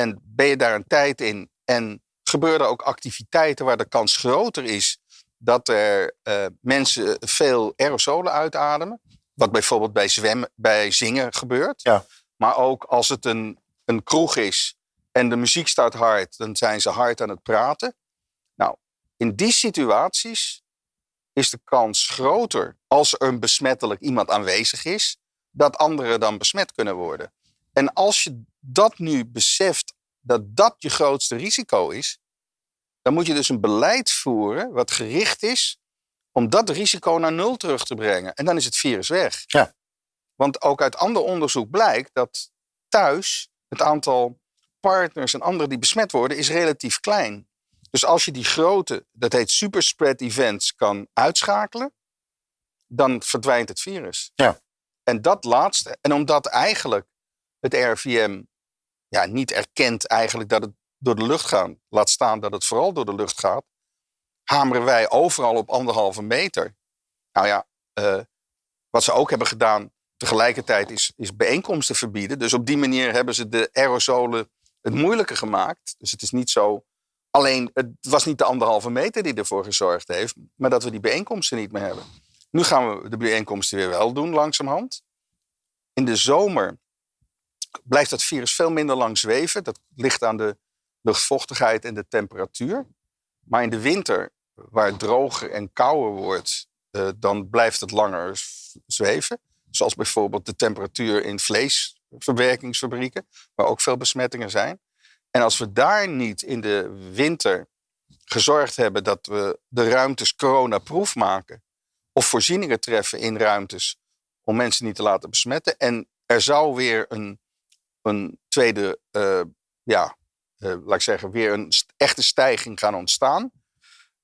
en ben je daar een tijd in en gebeuren er ook activiteiten waar de kans groter is dat er eh, mensen veel aerosolen uitademen. Wat bijvoorbeeld bij zwemmen, bij zingen gebeurt. Ja. Maar ook als het een, een kroeg is en de muziek staat hard, dan zijn ze hard aan het praten. Nou, in die situaties is de kans groter als er een besmettelijk iemand aanwezig is, dat anderen dan besmet kunnen worden. En als je dat nu beseft, dat dat je grootste risico is, dan moet je dus een beleid voeren wat gericht is om dat risico naar nul terug te brengen. En dan is het virus weg. Ja. Want ook uit ander onderzoek blijkt dat thuis het aantal partners en anderen die besmet worden, is relatief klein. Dus als je die grote, dat heet superspread events, kan uitschakelen, dan verdwijnt het virus. Ja. En dat laatste, en omdat eigenlijk het RIVM ja, niet erkent eigenlijk dat het door de lucht gaat, laat staan dat het vooral door de lucht gaat, hameren wij overal op anderhalve meter. Nou ja, eh, wat ze ook hebben gedaan tegelijkertijd is, is bijeenkomsten verbieden. Dus op die manier hebben ze de aerosolen het moeilijker gemaakt. Dus het is niet zo. Alleen, het was niet de anderhalve meter die ervoor gezorgd heeft, maar dat we die bijeenkomsten niet meer hebben. Nu gaan we de bijeenkomsten weer wel doen, langzamerhand. In de zomer blijft het virus veel minder lang zweven. Dat ligt aan de luchtvochtigheid en de temperatuur. Maar in de winter, waar het droger en kouder wordt, eh, dan blijft het langer zweven. Zoals bijvoorbeeld de temperatuur in vlees verwerkingsfabrieken, waar ook veel besmettingen zijn. En als we daar niet in de winter gezorgd hebben dat we de ruimtes coronaproof maken, of voorzieningen treffen in ruimtes om mensen niet te laten besmetten, en er zou weer een, een tweede, uh, ja, uh, laat ik zeggen, weer een echte stijging gaan ontstaan,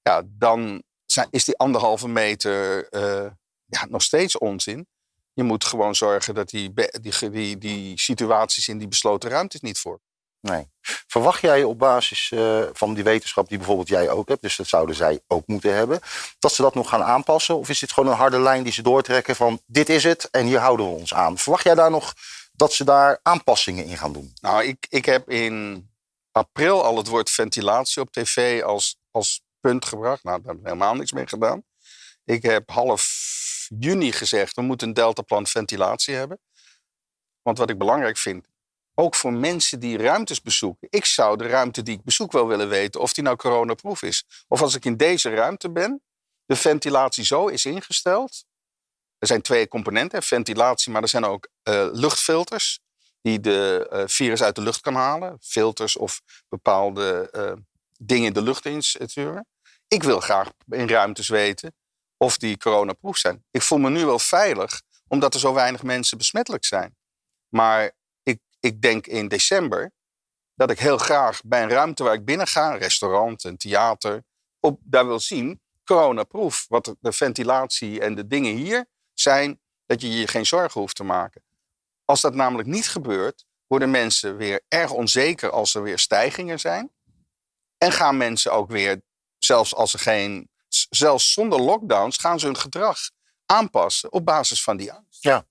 ja, dan zijn, is die anderhalve meter uh, ja, nog steeds onzin. Je moet gewoon zorgen dat die, die, die, situaties in die besloten ruimtes niet voor. Nee. Verwacht jij op basis van die wetenschap die bijvoorbeeld jij ook hebt, dus dat zouden zij ook moeten hebben, dat ze dat nog gaan aanpassen? Of is dit gewoon een harde lijn die ze doortrekken van dit is het en hier houden we ons aan? Verwacht jij daar nog dat ze daar aanpassingen in gaan doen? Nou, ik, ik heb in april al het woord ventilatie op tv als, als punt gebracht. Nou, daar heb ik helemaal niks mee gedaan. Ik heb half juni gezegd, we moeten een deltaplan ventilatie hebben. Want wat ik belangrijk vind, ook voor mensen die ruimtes bezoeken. Ik zou de ruimte die ik bezoek wel willen weten of die nou coronaproof is. Of als ik in deze ruimte ben, de ventilatie zo is ingesteld. Er zijn twee componenten, ventilatie, maar er zijn ook uh, luchtfilters die de uh, virus uit de lucht kan halen. Filters of bepaalde uh, dingen in de lucht insturen. Ik wil graag in ruimtes weten of die coronaproof zijn. Ik voel me nu wel veilig, omdat er zo weinig mensen besmettelijk zijn. Maar ik, ik denk in december dat ik heel graag bij een ruimte waar ik binnen ga, een restaurant, een theater, op, daar wil zien, coronaproof. Wat de ventilatie en de dingen hier zijn, dat je je geen zorgen hoeft te maken. Als dat namelijk niet gebeurt, worden mensen weer erg onzeker als er weer stijgingen zijn. En gaan mensen ook weer, zelfs als er geen zelfs zonder lockdowns gaan ze hun gedrag aanpassen op basis van die angst. Ja.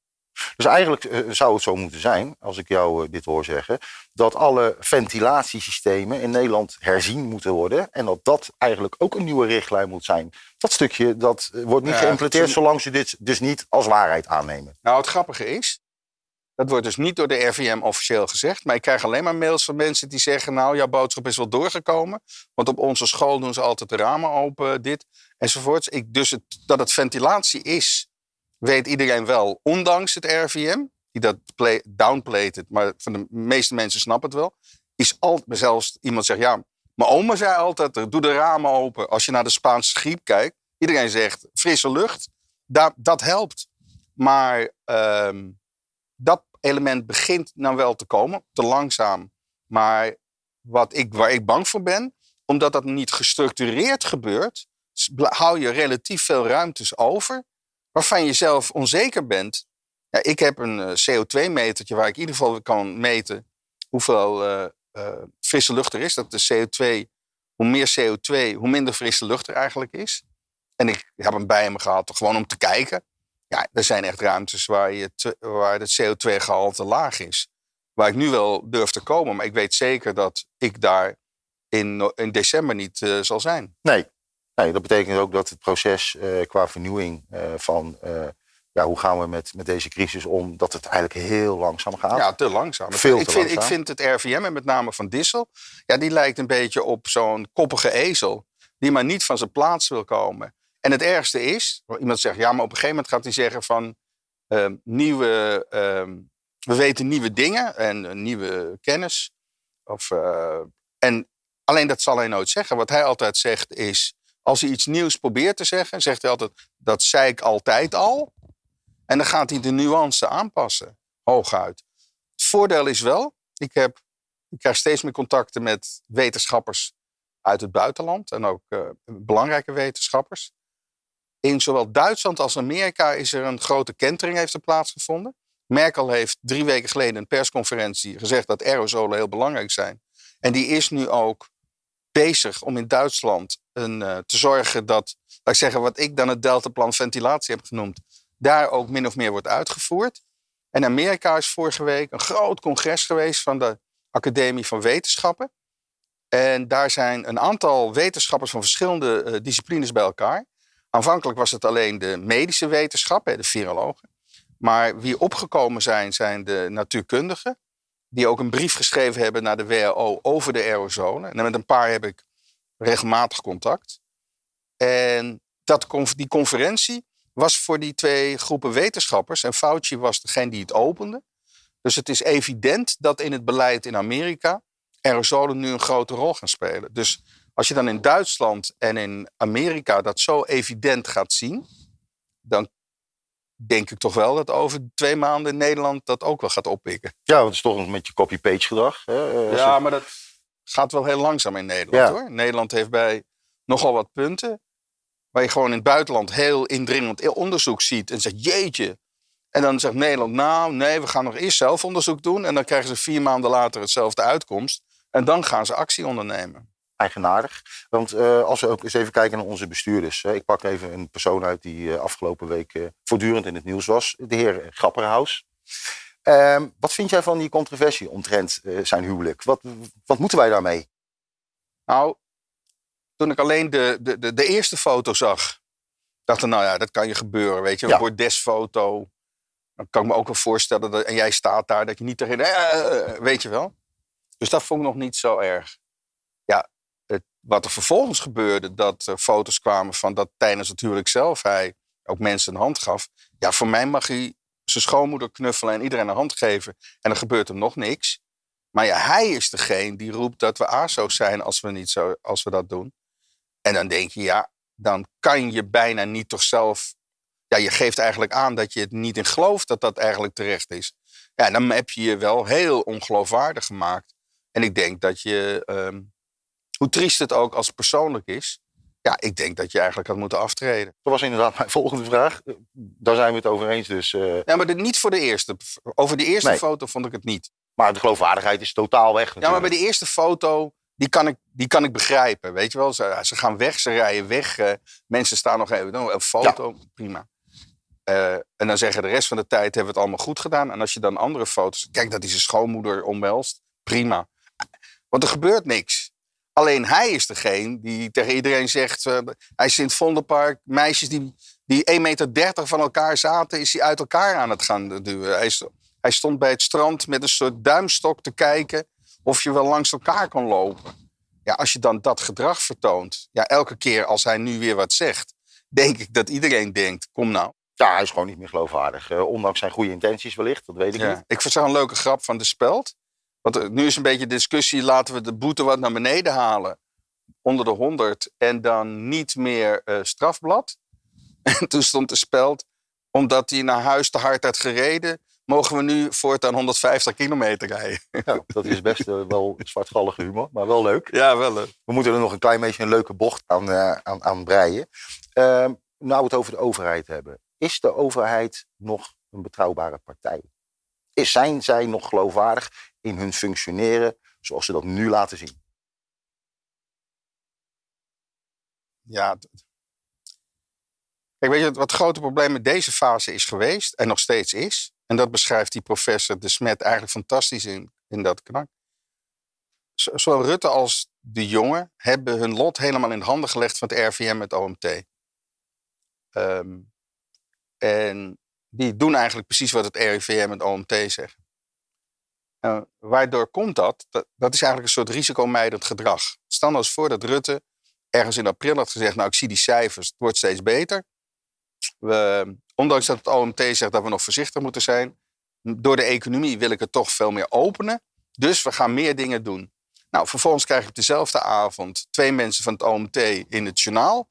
Dus eigenlijk eh, zou het zo moeten zijn, als ik jou uh, dit hoor zeggen, dat alle ventilatiesystemen in Nederland herzien moeten worden. En dat dat eigenlijk ook een nieuwe richtlijn moet zijn. Dat stukje dat eh, wordt niet ja, geïmplementeerd zolang ze dit dus niet als waarheid aannemen. Nou, het grappige is, dat wordt dus niet door de RVM officieel gezegd. Maar ik krijg alleen maar mails van mensen die zeggen: Nou, jouw boodschap is wel doorgekomen. Want op onze school doen ze altijd de ramen open, dit enzovoorts. Ik, dus het, dat het ventilatie is, weet iedereen wel, ondanks het RVM. Die dat play, downplayt het, maar van de meeste mensen snappen het wel. Is altijd, zelfs iemand zegt: Ja, mijn oma zei altijd: Doe de ramen open. Als je naar de Spaanse griep kijkt, iedereen zegt: Frisse lucht. Dat, dat helpt. Maar. Uh, dat element begint nou wel te komen, te langzaam. Maar wat ik, waar ik bang voor ben, omdat dat niet gestructureerd gebeurt, hou je relatief veel ruimtes over waarvan je zelf onzeker bent. Ja, ik heb een eh, CO2-metertje waar ik in ieder geval kan meten hoeveel uh, uh, frisse lucht er is. Dat de CO2, hoe meer CO2, hoe minder frisse lucht er eigenlijk is. En ik heb hem bij me gehad, gewoon om te kijken. Ja, er zijn echt ruimtes waar, je waar het CO2-gehalte laag is. Waar ik nu wel durf te komen, maar ik weet zeker dat ik daar in, in december niet zal zijn. Nee. Nee, dat betekent ook dat het proces uh, qua vernieuwing uh, van ja, hoe gaan we met, met deze crisis om, dat het eigenlijk heel langzaam gaat. Ja, te langzaam. Veel ik, te vind, langzaam. ik vind het RVM, en met name van Dissel, ja, die lijkt een beetje op zo'n koppige ezel. Die maar niet van zijn plaats wil komen. En het ergste is, iemand zegt, ja, maar op een gegeven moment gaat hij zeggen van uh, nieuwe, uh, we weten nieuwe dingen en nieuwe kennis. Of, eh, en alleen dat zal hij nooit zeggen. Wat hij altijd zegt is, als hij iets nieuws probeert te zeggen, zegt hij altijd, dat zei ik altijd al. En dan gaat hij de nuance aanpassen, hooguit. Het voordeel is wel, ik, heb, ik krijg steeds meer contacten met wetenschappers uit het buitenland en ook uh, belangrijke wetenschappers. In zowel Duitsland als Amerika is er een grote kentering heeft plaatsgevonden. Merkel heeft drie weken geleden in een persconferentie gezegd dat aerosolen heel belangrijk zijn. En die is nu ook bezig om in Duitsland een, uh, te zorgen dat, laat ik zeggen, wat ik dan het deltaplan ventilatie heb genoemd, daar ook min of meer wordt uitgevoerd. En Amerika is vorige week een groot congres geweest van de Academie van Wetenschappen. En daar zijn een aantal wetenschappers van verschillende uh, disciplines bij elkaar. Aanvankelijk was het alleen de medische wetenschap, de virologen. Maar wie opgekomen zijn, zijn de natuurkundigen. Die ook een brief geschreven hebben naar de WHO over de aerosolen. En met een paar heb ik regelmatig contact. En dat, die conferentie was voor die twee groepen wetenschappers. En Fauci was degene die het opende. Dus het is evident dat in het beleid in Amerika aerosolen nu een grote rol gaan spelen. Dus als je dan in Duitsland en in Amerika dat zo evident gaat zien, dan denk ik toch wel dat over twee maanden in Nederland dat ook wel gaat oppikken. Ja, want het is toch een beetje copy-page gedrag. Hè? Eh, Ja, maar dat gaat wel heel langzaam in Nederland Ja. hoor. Nederland heeft bij nogal wat punten. Waar je gewoon in het buitenland heel indringend onderzoek ziet. En zegt, jeetje. En dan zegt Nederland, nou nee, we gaan nog eerst zelf onderzoek doen. En dan krijgen ze vier maanden later hetzelfde uitkomst. En dan gaan ze actie ondernemen. Eigenaardig. Want eh, als we ook eens even kijken naar onze bestuurders. Hè. Ik pak even een persoon uit die eh, afgelopen week eh, voortdurend in het nieuws was. De heer Grapperhaus. Ehm, wat vind jij van die controversie omtrent zijn huwelijk? Wat, wat moeten wij daarmee? Nou, toen ik alleen de, de, de, de eerste foto zag, dacht ik, nou ja, dat kan je gebeuren, weet je. Een Ja. bordesfoto. Dan kan ik me ook wel voorstellen, dat, en jij staat daar, dat je niet tegen, weet je wel. Dus dat vond ik nog niet zo erg. Ja, het, wat er vervolgens gebeurde, dat er foto's kwamen van dat tijdens het huwelijk zelf hij ook mensen een hand gaf. Ja, voor mij mag hij zijn schoonmoeder knuffelen en iedereen een hand geven. En dan gebeurt er nog niks. Maar ja, hij is degene die roept dat we ASO's zijn als we, niet zo, als we dat doen. En dan denk je, ja, dan kan je bijna niet toch zelf... Ja, je geeft eigenlijk aan dat je het niet in gelooft dat dat eigenlijk terecht is. Ja, dan heb je je wel heel ongeloofwaardig gemaakt. En ik denk dat je, ehm, hoe triest het ook als persoonlijk is... Ja, ik denk dat je eigenlijk had moeten aftreden. Dat was inderdaad mijn <laughs> volgende vraag. Daar zijn we het over eens. Dus, eh, Ja, maar dit niet voor de eerste. Over de eerste Nee. foto vond ik het niet. maar de geloofwaardigheid is totaal weg. Ja, maar natuurlijk. bij de eerste foto, die kan ik, die kan ik begrijpen. Weet je wel, ze, ze gaan weg, ze rijden weg. eh, mensen staan nog even, oh, een foto, prima. Eh, en dan zeggen de rest van de tijd hebben we het allemaal goed gedaan. En als je dan andere foto's, kijk dat hij zijn schoonmoeder omhelst, prima. Want er gebeurt niks. Alleen hij is degene die tegen iedereen zegt, eh, hij is in het Vondelpark, meisjes die, die 1,30 meter van elkaar zaten, is hij uit elkaar aan het gaan duwen. Hij, hij stond bij het strand met een soort duimstok te kijken of je wel langs elkaar kon lopen. Ja, als je dan dat gedrag vertoont, ja, elke keer als hij nu weer wat zegt, denk ik dat iedereen denkt, kom nou. Ja, hij is gewoon niet meer geloofwaardig. Eh, ondanks zijn goede intenties wellicht, dat weet ik Ja. niet. Ik zag een leuke grap van de Speld. Want eh, nu is een beetje discussie, laten we de boete wat naar beneden halen. Onder de 100 en dan niet meer eh, strafblad. <laughs> En toen stond de Speld, omdat hij naar huis te hard had gereden, mogen we nu voortaan 150 kilometer rijden. <laughs> Ja, dat is best eh, wel zwartgallige humor, maar wel leuk. Ja, wel leuk. We moeten er nog een klein beetje een leuke bocht aan, eh, aan, aan breien. Ehm, nou we het over de overheid hebben. Is de overheid nog een betrouwbare partij? Is, zijn zij nog geloofwaardig in hun functioneren zoals ze dat nu laten zien? Ja. Kijk, weet je, wat het grote probleem met deze fase is geweest en nog steeds is, en dat beschrijft die professor De Smet eigenlijk fantastisch in, in dat knak. Zowel Rutte als de jongen hebben hun lot helemaal in de handen gelegd van het RVM en OMT. Ehm, en die doen eigenlijk precies wat het RIVM en het OMT zeggen. Nou, waardoor komt dat? dat? Is eigenlijk een soort risicomijdend gedrag. Stel nou eens voor dat Rutte ergens in april had gezegd: Nou, ik zie die cijfers, het wordt steeds beter. We, ondanks dat het OMT zegt dat we nog voorzichtig moeten zijn, door de economie wil ik het toch veel meer openen. Dus we gaan meer dingen doen. Nou, vervolgens krijg je op dezelfde avond twee mensen van het OMT in het journaal.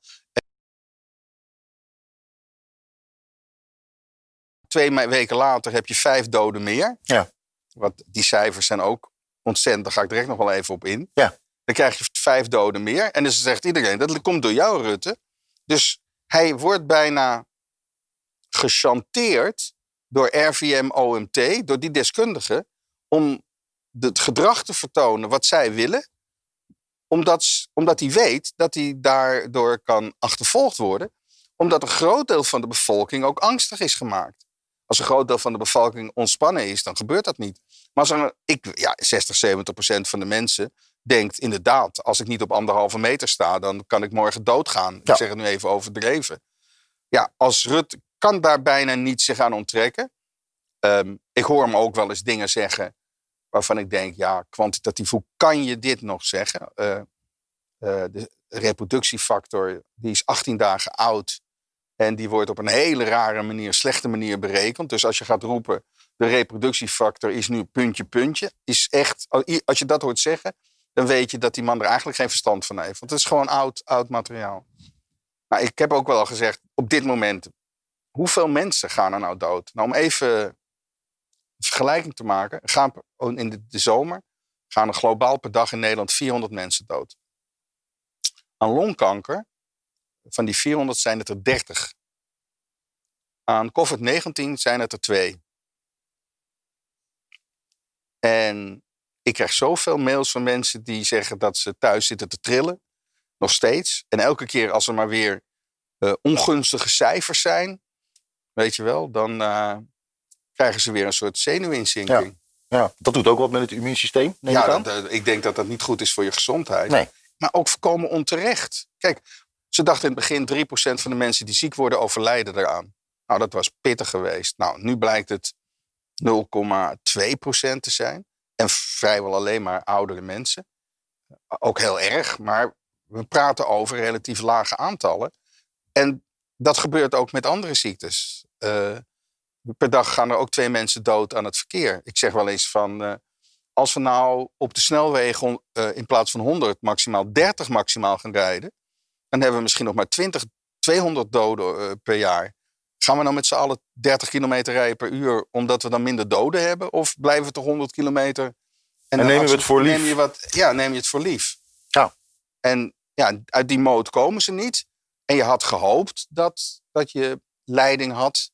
Twee weken later heb je vijf doden meer. Ja. Want die cijfers zijn ook ontzettend, daar ga ik direct nog wel even op in. Ja. Dan krijg je vijf doden meer. En dus zegt iedereen, dat komt door jou, Rutte. Dus hij wordt bijna gechanteerd door RVM OMT, door die deskundigen, om het gedrag te vertonen wat zij willen. Omdat, omdat hij weet dat hij daardoor kan achtervolgd worden. Omdat een groot deel van de bevolking ook angstig is gemaakt. Als een groot deel van de bevolking ontspannen is, dan gebeurt dat niet. Maar als er, ik, ja, 60, 70 procent van de mensen denkt inderdaad, als ik niet op anderhalve meter sta, dan kan ik morgen doodgaan. Ja. Ik zeg het nu even overdreven. Ja, als Rutte kan daar bijna niet zich aan onttrekken. Ehm, ik hoor hem ook wel eens dingen zeggen waarvan ik denk, ja, kwantitatief, hoe kan je dit nog zeggen? Eh, eh, de reproductiefactor, die is 18 dagen oud. En die wordt op een hele rare manier, slechte manier berekend. Dus als je gaat roepen, de reproductiefactor is nu puntje, puntje. Is echt, als je dat hoort zeggen, dan weet je dat die man er eigenlijk geen verstand van heeft. Want het is gewoon oud, oud materiaal. Maar ik heb ook wel al gezegd, op dit moment, hoeveel mensen gaan er nou dood? Nou, om even een vergelijking te maken, gaan in de, de zomer gaan er globaal per dag in Nederland 400 mensen dood. Aan longkanker, van die 400 zijn het er 30. Aan COVID-19 zijn het er twee. En ik krijg zoveel mails van mensen die zeggen dat ze thuis zitten te trillen. Nog steeds. En elke keer als er maar weer uh, ongunstige cijfers zijn, weet je wel, dan uh, krijgen ze weer een soort zenuwinzinking. Ja. ja, dat doet ook wat met het immuunsysteem. Neem ja, ik, dat, ik denk dat dat niet goed is voor je gezondheid. Nee. Maar ook voorkomen onterecht. Kijk, ze dachten in het begin 3% van de mensen die ziek worden overlijden eraan. Nou, dat was pittig geweest. Nou, nu blijkt het 0,2% te zijn. En vrijwel alleen maar oudere mensen. Ook heel erg, maar we praten over relatief lage aantallen. En dat gebeurt ook met andere ziektes. Uh, per dag gaan er ook twee mensen dood aan het verkeer. Ik zeg wel eens van, uh, als we nou op de snelwegen uh, in plaats van 100 maximaal 30 maximaal gaan rijden, dan hebben we misschien nog maar 20, 200 doden per jaar. Gaan we dan met z'n allen 30 kilometer rijden per uur omdat we dan minder doden hebben? Of blijven we toch 100 kilometer? En, en nemen we het voor lief? Neem je wat, ja, neem je het voor lief. Ja. En ja, uit die mode komen ze niet. En je had gehoopt dat, dat je leiding had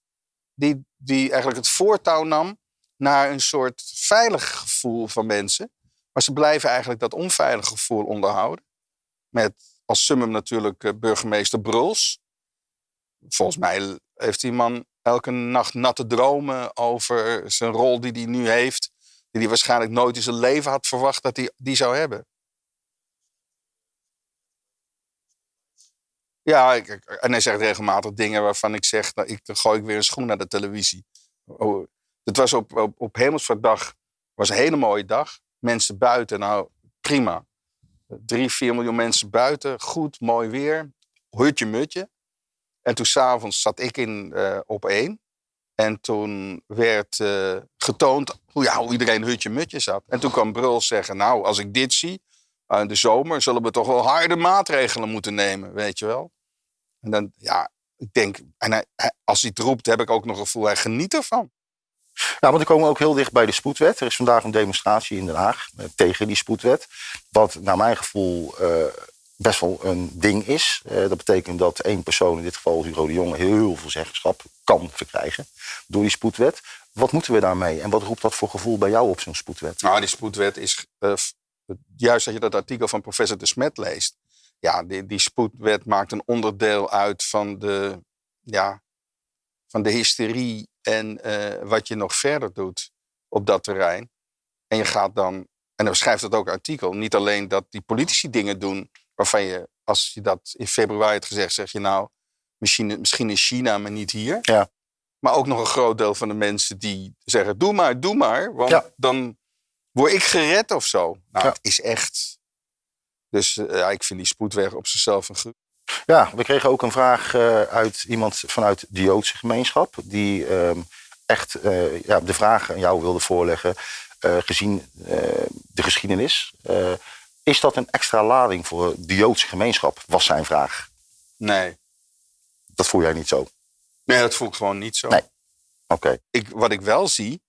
die, die eigenlijk het voortouw nam naar een soort veilig gevoel van mensen. Maar ze blijven eigenlijk dat onveilige gevoel onderhouden. Met als summum natuurlijk eh, burgemeester Bruls. Volgens mij heeft die man elke nacht natte dromen over zijn rol die hij nu heeft. Die hij waarschijnlijk nooit in zijn leven had verwacht dat hij die zou hebben. Ja, en hij zegt regelmatig dingen waarvan ik zeg, nou, ik, dan gooi ik weer een schoen naar de televisie. Oh, het was op, op, op was een hele mooie dag. Mensen buiten, nou prima. Drie, vier miljoen mensen buiten, goed, mooi weer, hutje mutje. En toen s'avonds zat ik in, uh, op één. En toen werd uh, getoond hoe, ja, hoe iedereen hutje mutje zat. En toen kwam Bruls zeggen, nou, als ik dit zie, uh, in de zomer zullen we toch wel harde maatregelen moeten nemen, weet je wel. En dan, ja, ik denk, en als hij het roept, heb ik ook nog een gevoel, hij geniet ervan. Nou, want we komen ook heel dicht bij de spoedwet. Er is vandaag een demonstratie in Den Haag eh, tegen die spoedwet. Wat naar mijn gevoel uh, best wel een ding is. Uh, dat betekent dat één persoon, in dit geval Hugo de Jonge, heel veel zeggenschap kan verkrijgen door die spoedwet. Wat moeten we daarmee en wat roept dat voor gevoel bij jou op zo'n spoedwet? Nou, die spoedwet is, juist als je dat artikel van professor de Smet leest, ja, die, die spoedwet maakt een onderdeel uit van de, ja, van de hysterie en uh, wat je nog verder doet op dat terrein. En je gaat dan, en dan schrijft het ook artikel, niet alleen dat die politici dingen doen waarvan je, als je dat in februari had gezegd, zeg je nou, misschien, misschien in China, maar niet hier. Ja. Maar ook nog een groot deel van de mensen die zeggen, doe maar, doe maar, want ja. dan word ik gered of zo. Nou, ja. het is echt, dus uh, ja, ik vind die spoedweg op zichzelf een goed. Ja, we kregen ook een vraag uh, uit iemand vanuit de Joodse gemeenschap. Die uh, echt uh, ja, de vraag aan jou wilde voorleggen. gezien de geschiedenis. is dat een extra lading voor de Joodse gemeenschap? Was zijn vraag. Nee. Dat voel jij niet zo? Nee, dat voel ik gewoon niet zo. Nee. Oké. Okay. Wat ik wel zie.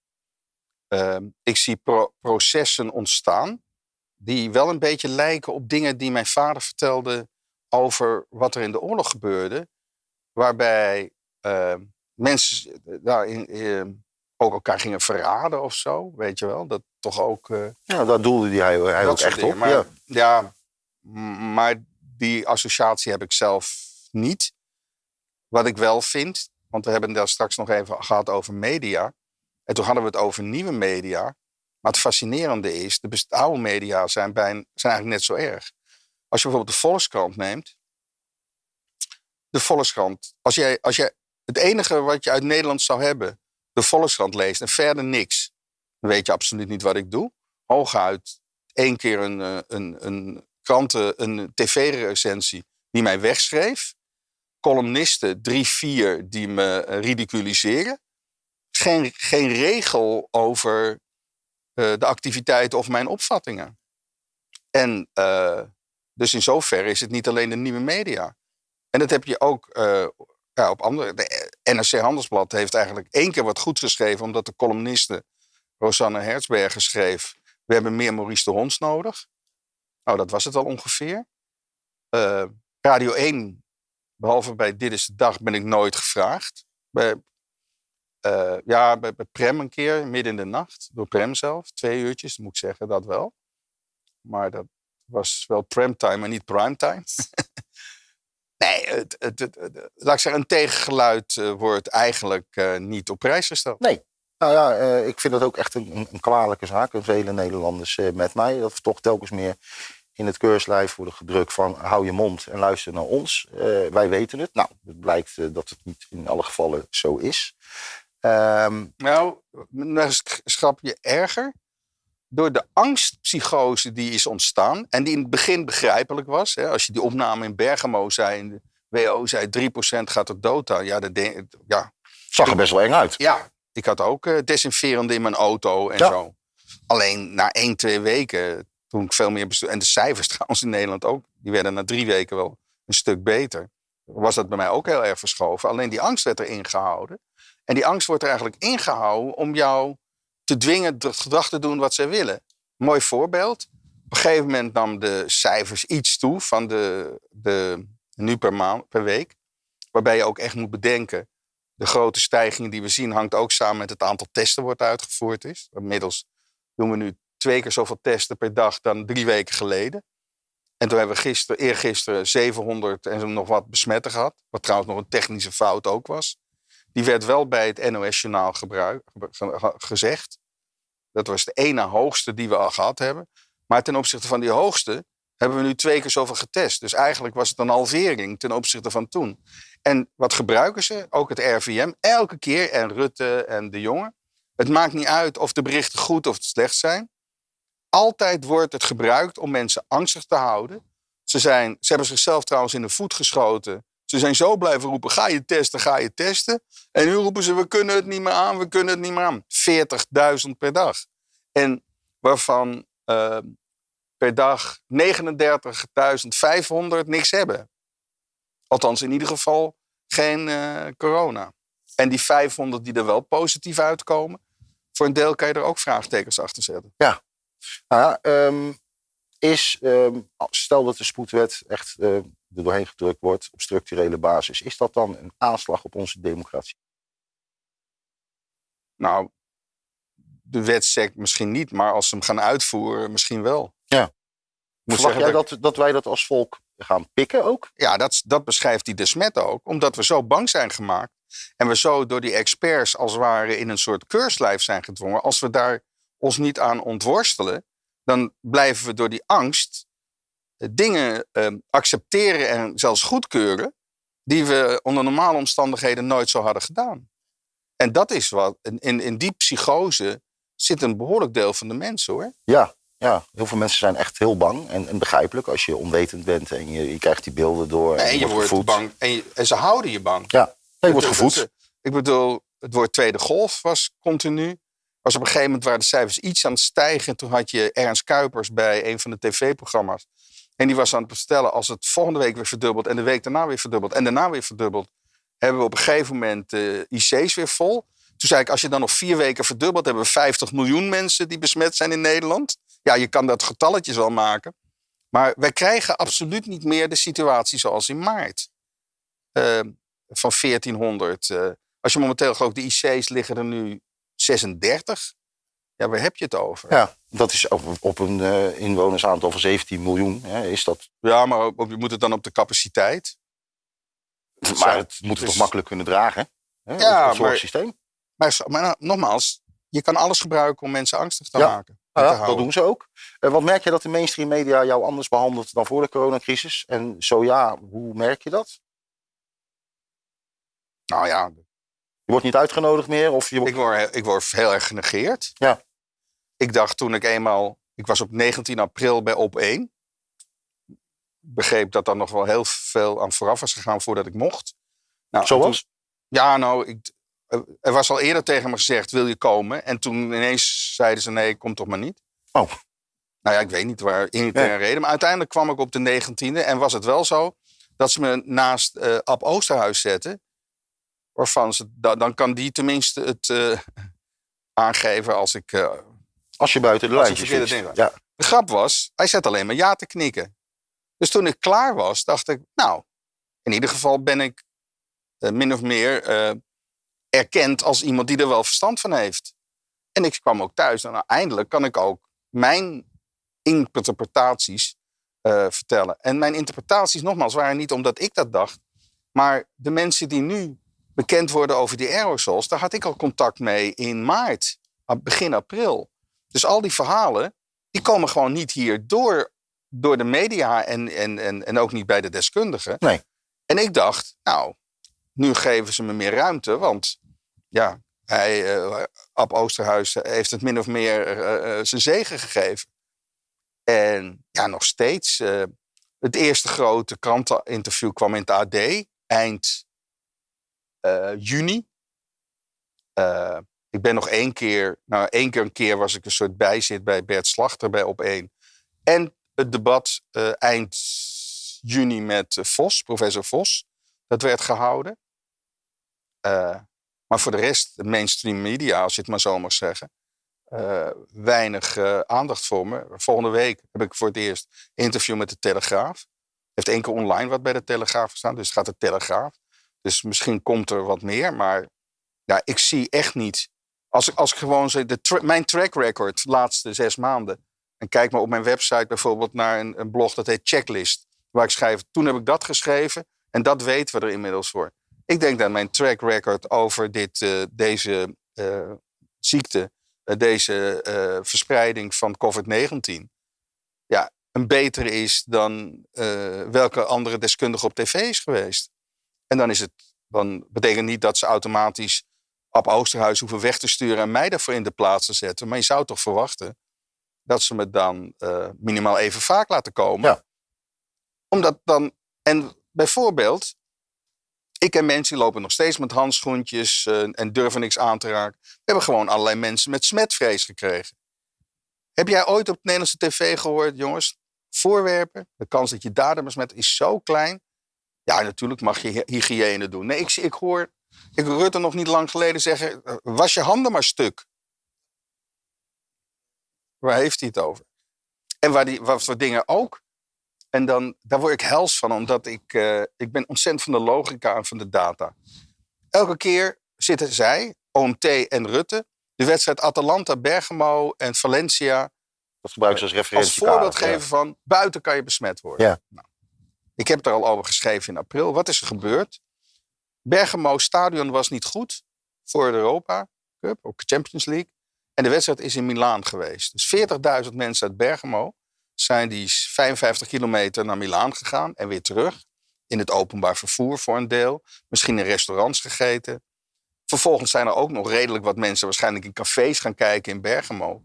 Ehm, ik zie pro processen ontstaan die wel een beetje lijken op dingen die mijn vader vertelde over wat er in de oorlog gebeurde. Waarbij uh, mensen nou, in, in, ook elkaar gingen verraden of zo, weet je wel. Dat toch ook... Uh, ja, daar doelde hij, hij ook echt op. Maar, ja. ja, maar die associatie heb ik zelf niet. Wat ik wel vind, want we hebben het daar straks nog even gehad over media. En toen hadden we het over nieuwe media. Maar het fascinerende is, de oude media zijn, bij, zijn eigenlijk net zo erg. Als je bijvoorbeeld de Volkskrant neemt. De Volkskrant, als jij, als jij het enige wat je uit Nederland zou hebben, de Volkskrant leest en verder niks, dan weet je absoluut niet wat ik doe. Hooguit één keer een, eh, een, een kranten, een tv-recensie die mij wegschreef. columnisten, drie, vier, die me eh, ridiculiseren. Geen, geen regel over eh, de activiteiten of mijn opvattingen. En dus in zoverre is het niet alleen de nieuwe media. En dat heb je ook eh, ja, op andere. De NRC Handelsblad heeft eigenlijk één keer wat goed geschreven, omdat de columniste Rosanne Hertzberger schreef: We hebben meer Maurice de Hons nodig. Nou, dat was het al ongeveer. Eh, Radio 1, behalve bij Dit is de Dag, ben ik nooit gevraagd. Bij, eh, ja, bij, bij Prem een keer, midden in de nacht, door Prem zelf. Twee uurtjes, moet ik zeggen, dat wel. Maar dat was wel premtime en niet primetime. <laughs> nee, het, het, het, het- laat ik zeggen, een tegengeluid eh, wordt eigenlijk eh, niet op prijs gesteld. Nee. Nou ja, eh, ik vind dat ook echt een, een, kwalijke zaak. En vele Nederlanders met mij. Dat we toch telkens meer in het keurslijf worden gedrukt van hou je mond en luister naar ons. Wij weten het. Nou, het blijkt dat het niet in alle gevallen zo is. Ehm, Nou, nog een schapje erger. Door de angstpsychose die is ontstaan. En die in het begin begrijpelijk was. Hè, als je die opname in Bergamo zei. En de WO zei 3% gaat er dood aan. Ja, dat ja, zag er best wel eng uit. ja, ik had ook eh, desinferende in mijn auto en Ja. zo. Alleen na één, twee weken, toen ik veel meer bestuur... En de cijfers <laughs> trouwens in Nederland ook. Die werden na drie weken wel een stuk beter. Was dat bij mij ook heel erg verschoven. Alleen die angst werd erin gehouden. En die angst wordt er eigenlijk ingehouden om jou te dwingen het gedrag te doen wat zij willen. Mooi voorbeeld. Op een gegeven moment nam de cijfers iets toe van de, de nu per, maand, per week. Waarbij je ook echt moet bedenken. De grote stijging die we zien hangt ook samen met het aantal testen wat uitgevoerd is. Inmiddels doen we nu twee keer zoveel testen per dag dan drie weken geleden. En toen hebben we gisteren, eergisteren 700 en nog wat besmetten gehad. Wat trouwens nog een technische fout ook was. Die werd wel bij het NOS-journaal gezegd. Dat was de ene hoogste die we al gehad hebben. Maar ten opzichte van die hoogste hebben we nu twee keer zoveel getest. Dus eigenlijk was het een halvering ten opzichte van toen. En wat gebruiken ze? Ook het RVM. Elke keer, en Rutte en de Jonge. Het maakt niet uit of de berichten goed of slecht zijn. Altijd wordt het gebruikt om mensen angstig te houden. Ze, zijn, ze hebben zichzelf trouwens in de voet geschoten. Ze zijn zo blijven roepen, ga je testen, ga je testen. En nu roepen ze, we kunnen het niet meer aan, we kunnen het niet meer aan. 40.000 per dag. En waarvan eh, per dag 39.500 niks hebben. Althans, in ieder geval geen eh, corona. En die 500 die er wel positief uitkomen, voor een deel kan je er ook vraagtekens achter zetten. Nou ja, ehm, is, ehm, stel dat de spoedwet echt eh, er doorheen gedrukt wordt op structurele basis. Is dat dan een aanslag op onze democratie? Nou, de wet zegt misschien niet, maar als ze hem gaan uitvoeren, misschien wel. Ja. Moet Verwacht jij dat, dat, wij dat als volk gaan pikken ook? ja, dat, dat beschrijft die de Smet ook, omdat we zo bang zijn gemaakt. En we zo door die experts als het ware in een soort keurslijf zijn gedwongen. Als we daar ons niet aan ontworstelen, dan blijven we door die angst dingen eh, accepteren en zelfs goedkeuren. die we onder normale omstandigheden nooit zo hadden gedaan. En dat is wat. In, in, die psychose zit een behoorlijk deel van de mensen hoor. Ja, ja, heel veel mensen zijn echt heel bang. En, en begrijpelijk als je onwetend bent en je, je krijgt die beelden door. En je wordt gevoed. bang. En, je- en ze houden je bang. Ja, je wordt gevoed. het- Ik bedoel, het woord tweede golf was continu. Was op een gegeven moment waren de cijfers iets aan het stijgen. Toen had je Ernst Kuipers bij een van de tv-programma's. En die was aan het vertellen, als het volgende week weer verdubbelt... en de week daarna weer verdubbelt en daarna weer verdubbelt... hebben we op een gegeven moment eh, IC's weer vol. Toen zei ik, als je dan nog vier weken verdubbelt... hebben we 50 miljoen mensen die besmet zijn in Nederland. Ja, je kan dat getalletjes wel maken. Maar wij krijgen absoluut niet meer de situatie zoals in maart. Eh, van 1400. eh, als je momenteel ik, de IC's liggen er nu 36. Ja, waar heb je het over? Ja, dat is op, op een eh, inwonersaantal van 17 miljoen. Hè, is dat, Ja, maar ook- je moet het dan op de capaciteit. maar het moet het dus- toch makkelijk kunnen dragen? Hè, Ja, het- maar- zorgsysteem. Maar, maar nou, nogmaals, je kan alles gebruiken om mensen angstig te Ja. maken. te ja, dat doen ze ook. Eh, want merk je dat de mainstream media jou anders behandelt dan voor de coronacrisis? En zo ja, hoe merk je dat? Nou ja, Je wordt niet uitgenodigd meer? Of je wordt... ik word, ik word heel erg genegeerd. Ja. Ik dacht toen ik eenmaal... Ik was op 19 april bij Op 1. begreep dat er nog wel heel veel aan vooraf was gegaan voordat ik mocht. Nou, Zoals? toen- ja, nou, ik, er was al eerder tegen me gezegd, wil je komen? En toen ineens zeiden ze, nee, kom toch maar niet. Oh. Nou ja, ik weet niet waar interne reden. Maar uiteindelijk kwam ik op de 19e en was het wel zo dat ze me naast eh Ab Oosterhuis zetten. Waarvan ze, da- dan kan die tenminste het eh, aangeven als ik... eh, Als je buiten de lijntjes dingen- Ja. de grap was, hij zat alleen maar ja te knikken. Dus toen ik klaar was, dacht ik, nou, in ieder geval ben ik eh, min of meer eh, erkend als iemand die er wel verstand van heeft. En ik kwam ook thuis en nou, eindelijk kan ik ook mijn interpretaties eh, vertellen. En mijn interpretaties, nogmaals, waren niet omdat ik dat dacht, maar de mensen die nu bekend worden over die aerosols, daar had ik al contact mee in maart, begin april. Dus al die verhalen, die komen gewoon niet hier door, door de media en, en, en, en ook niet bij de deskundigen. Nee. En ik dacht, nou, nu geven ze me meer ruimte, want ja, hij, eh Ab Oosterhuis heeft het min of meer eh, eh, zijn zegen gegeven. En ja, nog steeds. het eerste grote kranteninterview kwam in het AD eind juni. Ik ben nog één keer, nou één keer een keer was ik een soort bijzit bij Bert Slachter bij Op 1. En het debat eh, eind juni met eh, Vos, professor Vos. Dat werd gehouden. Eh, maar voor de rest, de mainstream media, als je het maar zo mag zeggen, weinig aandacht voor me. Volgende week heb ik voor het eerst interview met de Telegraaf. Heeft één keer online wat bij de Telegraaf gestaan, dus gaat de Telegraaf. Dus misschien komt er wat meer, maar ja, ik zie echt niet. Als ik, als ik gewoon zeg, de mijn track record de laatste zes maanden. En kijk maar op mijn website bijvoorbeeld naar een, een blog dat heet Checklist. Waar ik schrijf, toen heb ik dat geschreven en dat weten we er inmiddels voor. Ik denk dat mijn track record over dit, eh, deze eh, ziekte, eh, deze verspreiding van COVID-19, ja, een betere is dan welke andere deskundige op tv is geweest. En dan is het, dan betekent niet dat ze automatisch Ab Oosterhuis hoeven weg te sturen en mij daarvoor in de plaats te zetten. Maar je zou toch verwachten dat ze me dan eh, minimaal even vaak laten komen. Ja. Omdat dan, en bijvoorbeeld, ik ken mensen die lopen nog steeds met handschoentjes eh, en durven niks aan te raken. We hebben gewoon allerlei mensen met smetvrees gekregen. Heb jij ooit op Nederlandse tv gehoord, jongens? Voorwerpen, de kans dat je daar besmet is zo klein. Ja, natuurlijk mag je hy- hygiëne doen. Nee, ik, ik hoor ik Rutte nog niet lang geleden zeggen: eh, was je handen maar stuk. Waar heeft hij het over? En waar die, wat voor dingen ook. En dan, daar word ik hels van, omdat ik, eh, ik ben ontzettend van de logica en van de data. Elke keer zitten zij, OMT en Rutte, de wedstrijd Atalanta, Bergamo en Valencia Dat gebruiken ze als als referentie. voorbeeld geven van buiten kan je besmet worden. Ja. Nou, ik heb er al over geschreven in april. Wat is er gebeurd? Bergamo Stadion was niet goed voor de Europa Cup, ook Champions League. En de wedstrijd is in Milaan geweest. Dus 40.000 mensen uit Bergamo zijn die 55 kilometer naar Milaan gegaan en weer terug. In het openbaar vervoer voor een deel. Misschien in restaurants gegeten. Vervolgens zijn er ook nog redelijk wat mensen waarschijnlijk in cafés gaan kijken in Bergamo.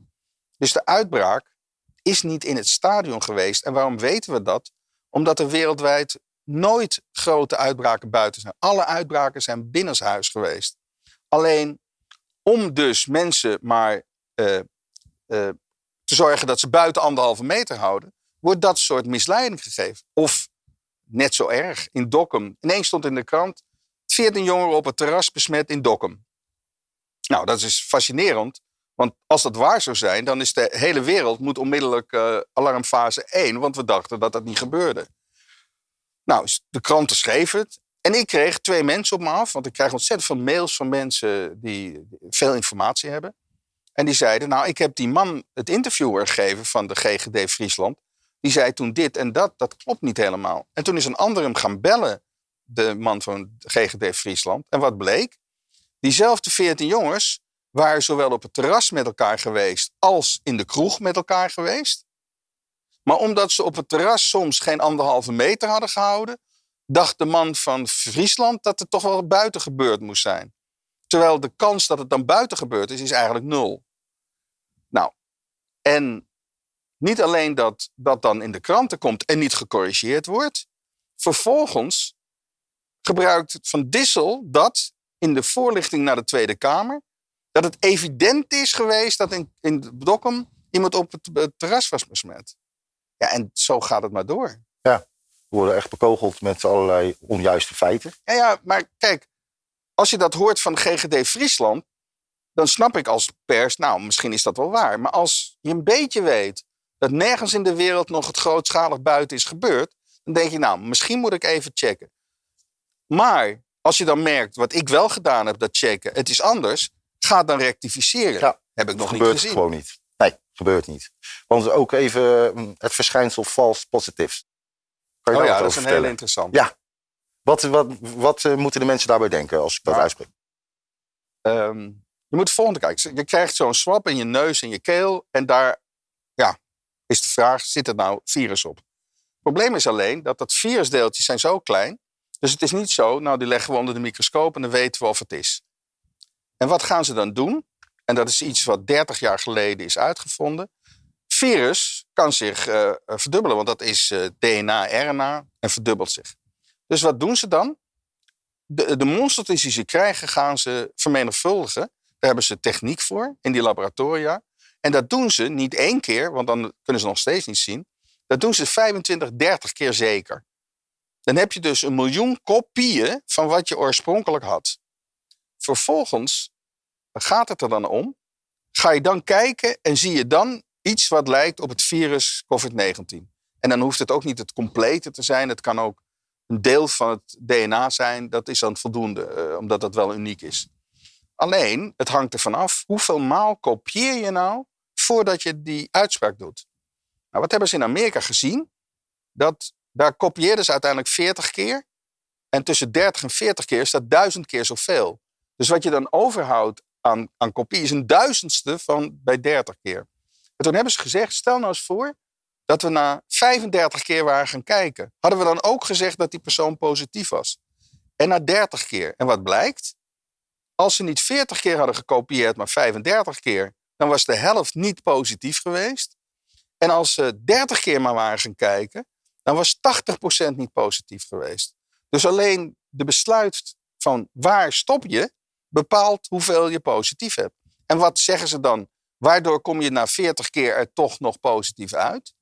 Dus de uitbraak is niet in het stadion geweest. En waarom weten we dat? Omdat er wereldwijd nooit grote uitbraken buiten zijn. Alle uitbraken zijn binnenshuis geweest. Alleen om dus mensen maar eh, eh, te zorgen dat ze buiten anderhalve meter houden, wordt dat soort misleiding gegeven. Of net zo erg, in Dokkum. Ineens stond in de krant 14 jongeren op het terras besmet in Dokkum. Nou, dat is fascinerend. Want als dat waar zou zijn, dan is de hele wereld moet onmiddellijk eh, alarmfase 1. Want we dachten dat dat niet gebeurde. Nou, de kranten schreven het. En ik kreeg twee mensen op me af. Want ik krijg ontzettend veel mails van mensen die veel informatie hebben. En die zeiden, nou, ik heb die man het interviewer gegeven van de GGD Friesland. Die zei toen dit en dat, dat klopt niet helemaal. En toen is een ander hem gaan bellen, de man van de GGD Friesland. En wat bleek? Diezelfde 14 jongens waren zowel op het terras met elkaar geweest als in de kroeg met elkaar geweest. Maar omdat ze op het terras soms geen anderhalve meter hadden gehouden, dacht de man van Friesland dat het toch wel buiten gebeurd moest zijn. Terwijl de kans dat het dan buiten gebeurd is, is eigenlijk nul. Nou, en niet alleen dat dat dan in de kranten komt en niet gecorrigeerd wordt. Vervolgens gebruikt Van Dissel dat in de voorlichting naar de Tweede Kamer. Dat het evident is geweest dat in, in Dokkum iemand op het, het terras was besmet. Ja, en zo gaat het maar door. We worden echt bekogeld met allerlei onjuiste feiten. Ja, ja, maar kijk, als je dat hoort van GGD Friesland, dan snap ik als pers, nou, misschien is dat wel waar. Maar als je een beetje weet dat nergens in de wereld nog het grootschalig buiten is gebeurd, dan denk je, nou, misschien moet ik even checken. Maar als je dan merkt, wat ik wel gedaan heb, dat checken, het is anders, ga dan rectificeren. Ja, heb ik nog niet gebeurt gezien. gewoon niet. Gebeurt niet. Want ook even mm, het verschijnsel false positives. Kan je Oh ja, dat is een hele vertellen? interessant. Ja. Wat, wat, wat eh, moeten de mensen daarbij denken als ik dat Nou, uitspreek? Ehm, je moet het volgende kijken. Je krijgt zo'n swab in je neus en je keel. En daar ja, is de vraag, zit er nou virus op? Het probleem is alleen dat dat virusdeeltjes zijn zo klein. Dus het is niet zo, nou die leggen we onder de microscoop en dan weten we of het is. En wat gaan ze dan doen? En dat is iets wat 30 jaar geleden is uitgevonden. Virus kan zich eh, eh, verdubbelen, want dat is eh, DNA, RNA en verdubbelt zich. Dus wat doen ze dan? De, de monstertjes die ze krijgen, gaan ze vermenigvuldigen. Daar hebben ze techniek voor in die laboratoria. En dat doen ze niet één keer, want dan kunnen ze nog steeds niet zien. Dat doen ze 25, 30 keer zeker. Dan heb je dus een miljoen kopieën van wat je oorspronkelijk had. Vervolgens gaat het er dan om. Ga je dan kijken en zie je dan iets wat lijkt op het virus COVID-19. En dan hoeft het ook niet het complete te zijn. Het kan ook een deel van het DNA zijn. Dat is dan voldoende, eh, omdat dat wel uniek is. Alleen, het hangt ervan af hoeveel maal kopieer je nou voordat je die uitspraak doet. Nou, wat hebben ze in Amerika gezien? Dat, daar kopieerden ze uiteindelijk 40 keer. En tussen 30 en 40 keer is dat duizend keer zoveel. Dus wat je dan overhoudt aan, aan kopie is een duizendste van bij 30 keer. En toen hebben ze gezegd, stel nou eens voor dat we na 35 keer waren gaan kijken. Hadden we dan ook gezegd dat die persoon positief was? En na 30 keer. En wat blijkt? Als ze niet 40 keer hadden gekopieerd, maar 35 keer, dan was de helft niet positief geweest. En als ze 30 keer maar waren gaan kijken, dan was 80% niet positief geweest. Dus alleen de besluit van waar stop je, bepaalt hoeveel je positief hebt. En wat zeggen ze dan? Waardoor kom je na 40 keer er toch nog positief uit?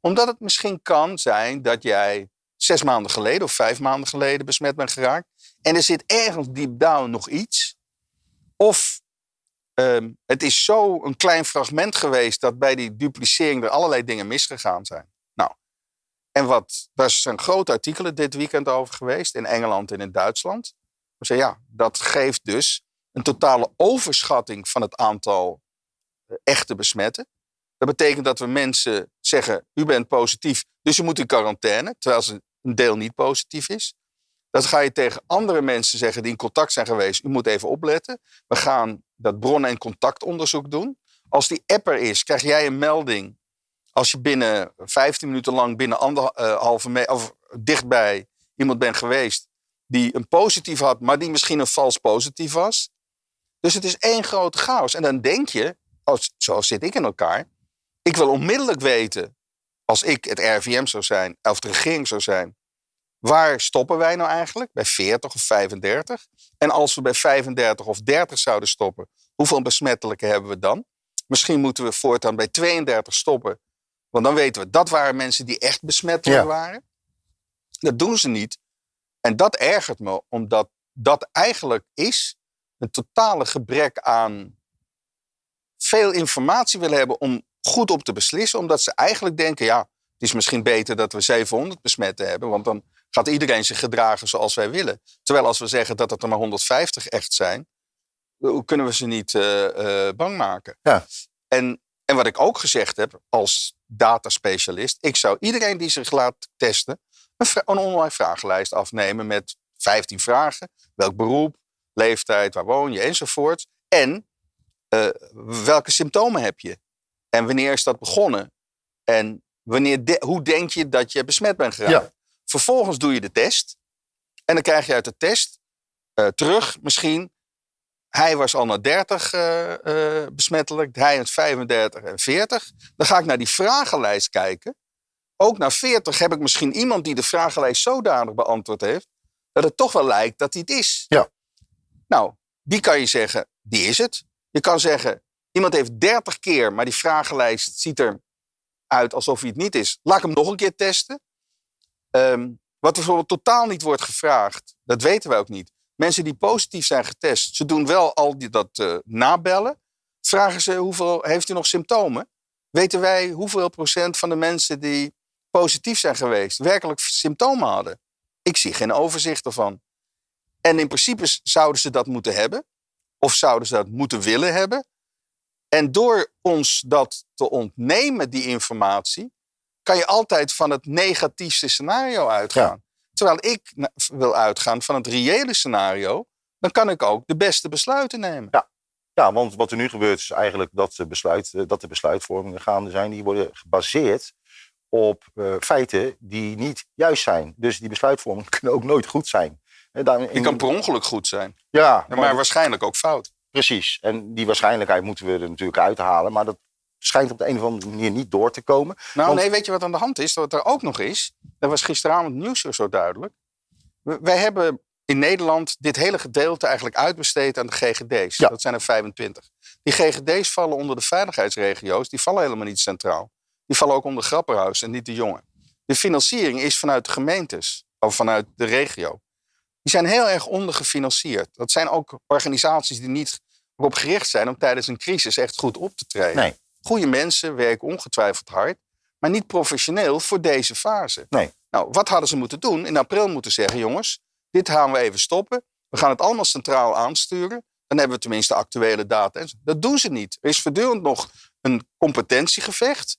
Omdat het misschien kan zijn dat jij zes maanden geleden of vijf maanden geleden besmet bent geraakt. En er zit ergens deep down nog iets. Of ehm, het is zo een klein fragment geweest dat bij die duplicering er allerlei dingen misgegaan zijn. Nou, en wat, daar zijn grote artikelen dit weekend over geweest in Engeland en in Duitsland. Zeggen ja, dat geeft dus een totale overschatting van het aantal eh, echte besmetten. Dat betekent dat we mensen zeggen, u bent positief, dus u moet in quarantaine, terwijl ze een deel niet positief is. Dat ga je tegen andere mensen zeggen die in contact zijn geweest, u moet even opletten. We gaan dat bronnen- en contactonderzoek doen. Als die app er is, krijg jij een melding. Als je binnen 15 minuten lang binnen anderhalve meter of dichtbij iemand bent geweest die een positief had, maar die misschien een vals positief was. Dus het is één grote chaos. En dan denk je, als, zoals zit ik in elkaar, ik wil onmiddellijk weten, als ik het RIVM zou zijn, of de regering zou zijn, waar stoppen wij nou eigenlijk? Bij 40 of 35? En als we bij 35 of 30 zouden stoppen, hoeveel besmettelijke hebben we dan? Misschien moeten we voortaan bij 32 stoppen, want dan weten we dat waren mensen die echt besmettelijk Ja. waren. Dat doen ze niet. En dat ergert me, omdat dat eigenlijk is een totale gebrek aan veel informatie willen hebben om goed op te beslissen. Omdat ze eigenlijk denken, ja, het is misschien beter dat we 700 besmetten hebben. Want dan gaat iedereen zich gedragen zoals wij willen. Terwijl als we zeggen dat het er maar 150 echt zijn, hoe kunnen we ze niet eh, eh, bang maken? Ja. En, en wat ik ook gezegd heb als dataspecialist, ik zou iedereen die zich laat testen, een, online vragenlijst afnemen met 15 vragen. Welk beroep, leeftijd, waar woon je enzovoort. En eh, welke symptomen heb je? En wanneer is dat begonnen? En wanneer de- hoe denk je dat je besmet bent geraakt? Ja. Vervolgens doe je de test. En dan krijg je uit de test eh, terug misschien... hij was al naar 30 eh, besmettelijk, hij aan 35 en 40. Dan ga ik naar die vragenlijst kijken. Ook naar 40 heb ik misschien iemand die de vragenlijst zodanig beantwoord heeft, dat het toch wel lijkt dat hij het is. Ja. Nou, die kan je zeggen, die is het. Je kan zeggen, iemand heeft 30 keer, maar die vragenlijst ziet er uit alsof hij het niet is. Laat ik hem nog een keer testen. Ehm, wat bijvoorbeeld totaal niet wordt gevraagd, dat weten we ook niet. Mensen die positief zijn getest, ze doen wel al die, dat uh, nabellen. Vragen ze hoeveel heeft u nog symptomen? Weten wij hoeveel procent van de mensen die positief zijn geweest werkelijk symptomen hadden? Ik zie geen overzicht ervan. En in principe zouden ze dat moeten hebben, of zouden ze dat moeten willen hebben. En door ons dat te ontnemen, die informatie, kan je altijd van het negatiefste scenario uitgaan. Terwijl ik wil uitgaan van het reële scenario, dan kan ik ook de beste besluiten nemen. Ja, ja want wat er nu gebeurt is eigenlijk dat de, besluit, eh, dat de besluitvormingen gaande zijn, die worden gebaseerd op uh, feiten die niet juist zijn. Dus die besluitvormingen <laughs> kunnen ook nooit goed zijn. Die kan per ongeluk goed zijn. Ja, maar, maar waarschijnlijk ook fout. Precies. En die waarschijnlijkheid moeten we er natuurlijk uithalen. Maar dat schijnt op de een of andere manier niet door te komen. Nou nee, weet je wat aan de hand is? Wat er ook nog is, dat was gisteravond nieuws zo duidelijk. Wij hebben in Nederland dit hele gedeelte eigenlijk uitbesteed aan de GGD's. Ja. Dat zijn er 25. Die GGD's vallen onder de veiligheidsregio's. Die vallen helemaal niet centraal. Die vallen ook onder Grapperhaus en niet de jongen. De financiering is vanuit de gemeentes of vanuit de regio. Die zijn heel erg ondergefinancierd. Dat zijn ook organisaties die niet erop gericht zijn om tijdens een crisis echt goed op te treden. Nee. Goede mensen werken ongetwijfeld hard, maar niet professioneel voor deze fase. Nee. Nou, wat hadden ze moeten doen? In april moeten zeggen, jongens, dit gaan we even stoppen. We gaan het allemaal centraal aansturen. Dan hebben we tenminste actuele data. Dat doen ze niet. Er is voortdurend nog een competentiegevecht.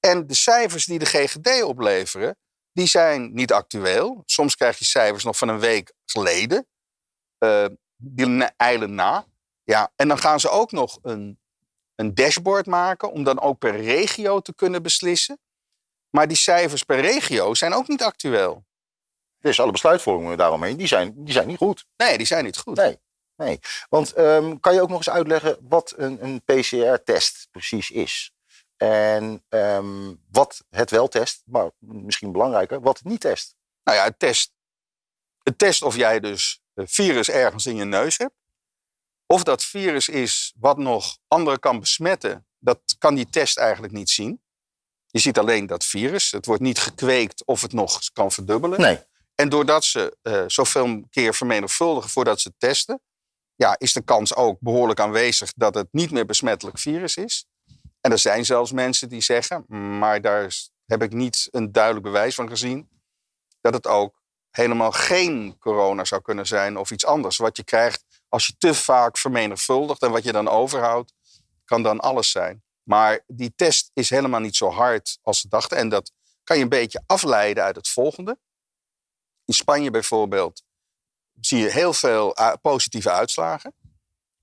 En de cijfers die de GGD opleveren, die zijn niet actueel. Soms krijg je cijfers nog van een week geleden. Uh, die eilen na. Ja, en dan gaan ze ook nog een een dashboard maken om dan ook per regio te kunnen beslissen. Maar die cijfers per regio zijn ook niet actueel. Dus alle besluitvormingen daaromheen, die zijn, die zijn niet goed. Nee, die zijn niet goed. Nee, nee. Want um, kan je ook nog eens uitleggen wat een, een PCR-test precies is? En um, wat het wel test, maar misschien belangrijker, wat het niet test. Nou ja, het test, het test of jij dus virus ergens in je neus hebt. Of dat virus is wat nog anderen kan besmetten, dat kan die test eigenlijk niet zien. Je ziet alleen dat virus. Het wordt niet gekweekt of het nog kan verdubbelen. Nee. En doordat ze uh, zoveel keer vermenigvuldigen voordat ze testen, ja, is de kans ook behoorlijk aanwezig dat het niet meer besmettelijk virus is. En er zijn zelfs mensen die zeggen, maar daar heb ik niet een duidelijk bewijs van gezien, dat het ook helemaal geen corona zou kunnen zijn of iets anders. Wat je krijgt als je te vaak vermenigvuldigt en wat je dan overhoudt, kan dan alles zijn. Maar die test is helemaal niet zo hard als ze dachten. En dat kan je een beetje afleiden uit het volgende. In Spanje bijvoorbeeld zie je heel veel uh, positieve uitslagen.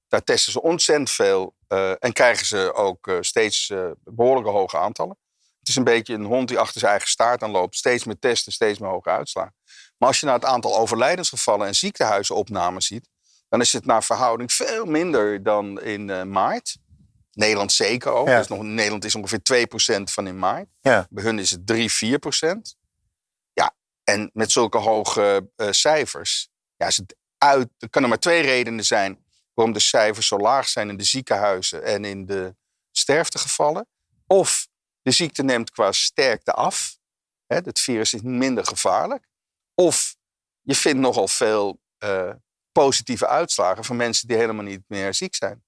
Daar testen ze ontzettend veel uh, en krijgen ze ook uh, steeds behoorlijke hoge aantallen. Het is een beetje een hond die achter zijn eigen staart aan loopt. Steeds meer testen, steeds meer hoge uitslagen. Maar als je naar het aantal overlijdensgevallen en ziekenhuizenopnames ziet, dan is het naar verhouding veel minder dan in maart. Nederland zeker ook. Ja. Dus nog, Nederland is ongeveer 2% van in maart. Ja. Bij hun is het 3, 4%. Ja, en met zulke hoge cijfers. Ja, is het uit, er kunnen maar twee redenen zijn waarom de cijfers zo laag zijn in de ziekenhuizen en in de sterftegevallen. Of de ziekte neemt qua sterkte af. Hè, het virus is minder gevaarlijk. Of je vindt nogal veel uh, positieve uitslagen van mensen die helemaal niet meer ziek zijn.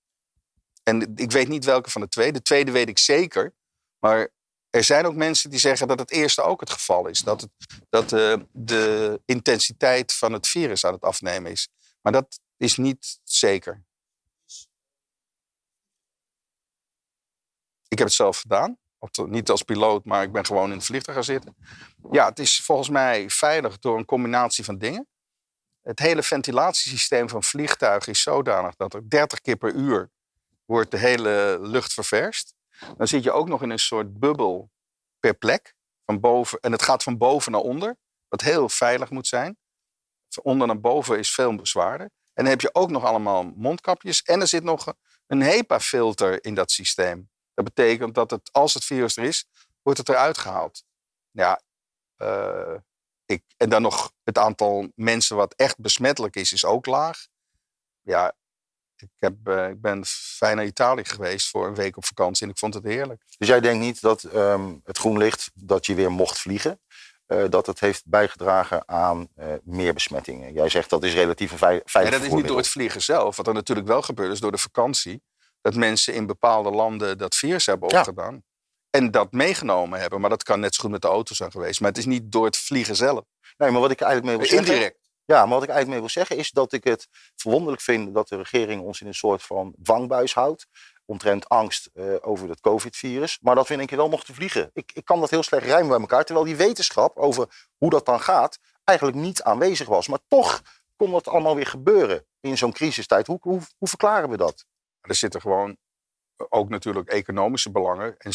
En ik weet niet welke van de twee. De tweede weet ik zeker. Maar er zijn ook mensen die zeggen dat het eerste ook het geval is. Dat, het, dat de, de intensiteit van het virus aan het afnemen is. Maar dat is niet zeker. Ik heb het zelf gedaan. Niet als piloot, maar ik ben gewoon in het vliegtuig gaan zitten. Ja, het is volgens mij veilig door een combinatie van dingen. Het hele ventilatiesysteem van vliegtuigen is zodanig dat er 30 keer per uur wordt de hele lucht ververst. Dan zit je ook nog in een soort bubbel per plek. Van boven, en het gaat van boven naar onder, wat heel veilig moet zijn. Van onder naar boven is veel zwaarder. En dan heb je ook nog allemaal mondkapjes. En er zit nog een HEPA-filter in dat systeem. Dat betekent dat het, als het virus er is, wordt het eruit gehaald. Ja, uh, ik, en dan nog het aantal mensen wat echt besmettelijk is, is ook laag. Ja, ik, heb, uh, ik ben fijn naar Italië geweest voor een week op vakantie en ik vond het heerlijk. Dus jij denkt niet dat um, het groen licht, dat je weer mocht vliegen, uh, dat het heeft bijgedragen aan uh, meer besmettingen? Jij zegt dat is relatief veilig ja, dat is niet door het vliegen zelf. Wat er natuurlijk wel gebeurt is door de vakantie. Dat mensen in bepaalde landen dat virus hebben opgedaan. Ja. En dat meegenomen hebben. Maar dat kan net zo goed met de auto zijn geweest. Maar het is niet door het vliegen zelf. Nee, maar wat ik eigenlijk mee wil Indirect. zeggen... Ja, maar wat ik eigenlijk mee wil zeggen is dat ik het verwonderlijk vind dat de regering ons in een soort van dwangbuis houdt. Omtrent angst uh, over het COVID-virus. Maar dat we in één keer wel mochten vliegen. Ik, ik kan dat heel slecht rijmen bij elkaar. Terwijl die wetenschap over hoe dat dan gaat eigenlijk niet aanwezig was. Maar toch kon dat allemaal weer gebeuren in zo'n crisistijd. Hoe, hoe, hoe verklaren we dat? Er zitten gewoon ook natuurlijk economische belangen. En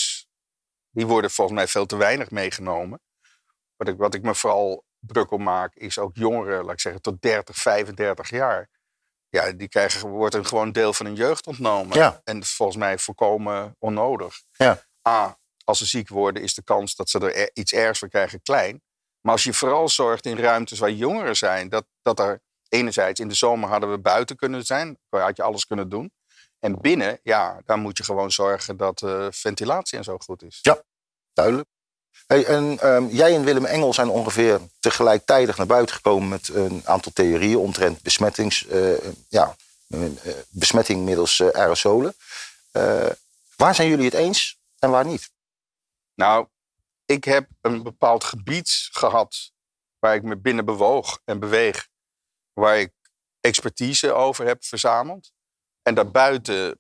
die worden volgens mij veel te weinig meegenomen. Wat ik, wat ik me vooral druk om maak, is ook jongeren, laat ik zeggen, tot 30, 35 jaar. Ja, die krijgen, wordt een gewoon deel van hun jeugd ontnomen. Ja. En volgens mij volkomen onnodig. Ja. A, als ze ziek worden, is de kans dat ze er iets ergs voor krijgen klein. Maar als je vooral zorgt in ruimtes waar jongeren zijn, dat, dat er enerzijds in de zomer hadden we buiten kunnen zijn, had je alles kunnen doen. En binnen, ja, dan moet je gewoon zorgen dat de ventilatie en zo goed is. Ja, duidelijk. En um, jij en Willem Engel zijn ongeveer tegelijkertijd naar buiten gekomen met een aantal theorieën omtrent besmettings, uh, ja, uh, besmetting middels aerosolen. waar zijn jullie het eens en waar niet? Nou, ik heb een bepaald gebied gehad waar ik me binnen bewoog en beweeg, waar ik expertise over heb verzameld. En daarbuiten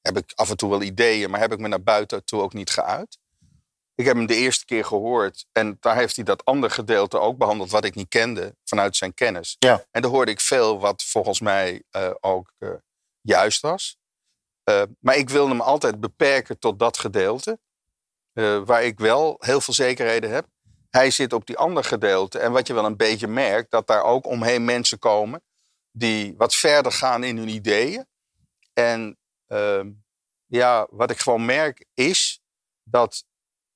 heb ik af en toe wel ideeën, maar heb ik me naar buiten toe ook niet geuit. Ik heb hem de eerste keer gehoord en daar heeft hij dat andere gedeelte ook behandeld wat ik niet kende vanuit zijn kennis. Ja. En daar hoorde ik veel wat volgens mij uh, ook uh, juist was. Uh, maar ik wilde hem altijd beperken tot dat gedeelte waar ik wel heel veel zekerheden heb. Hij zit op die andere gedeelte en wat je wel een beetje merkt, dat daar ook omheen mensen komen die wat verder gaan in hun ideeën. En ehm, ja, wat ik gewoon merk is dat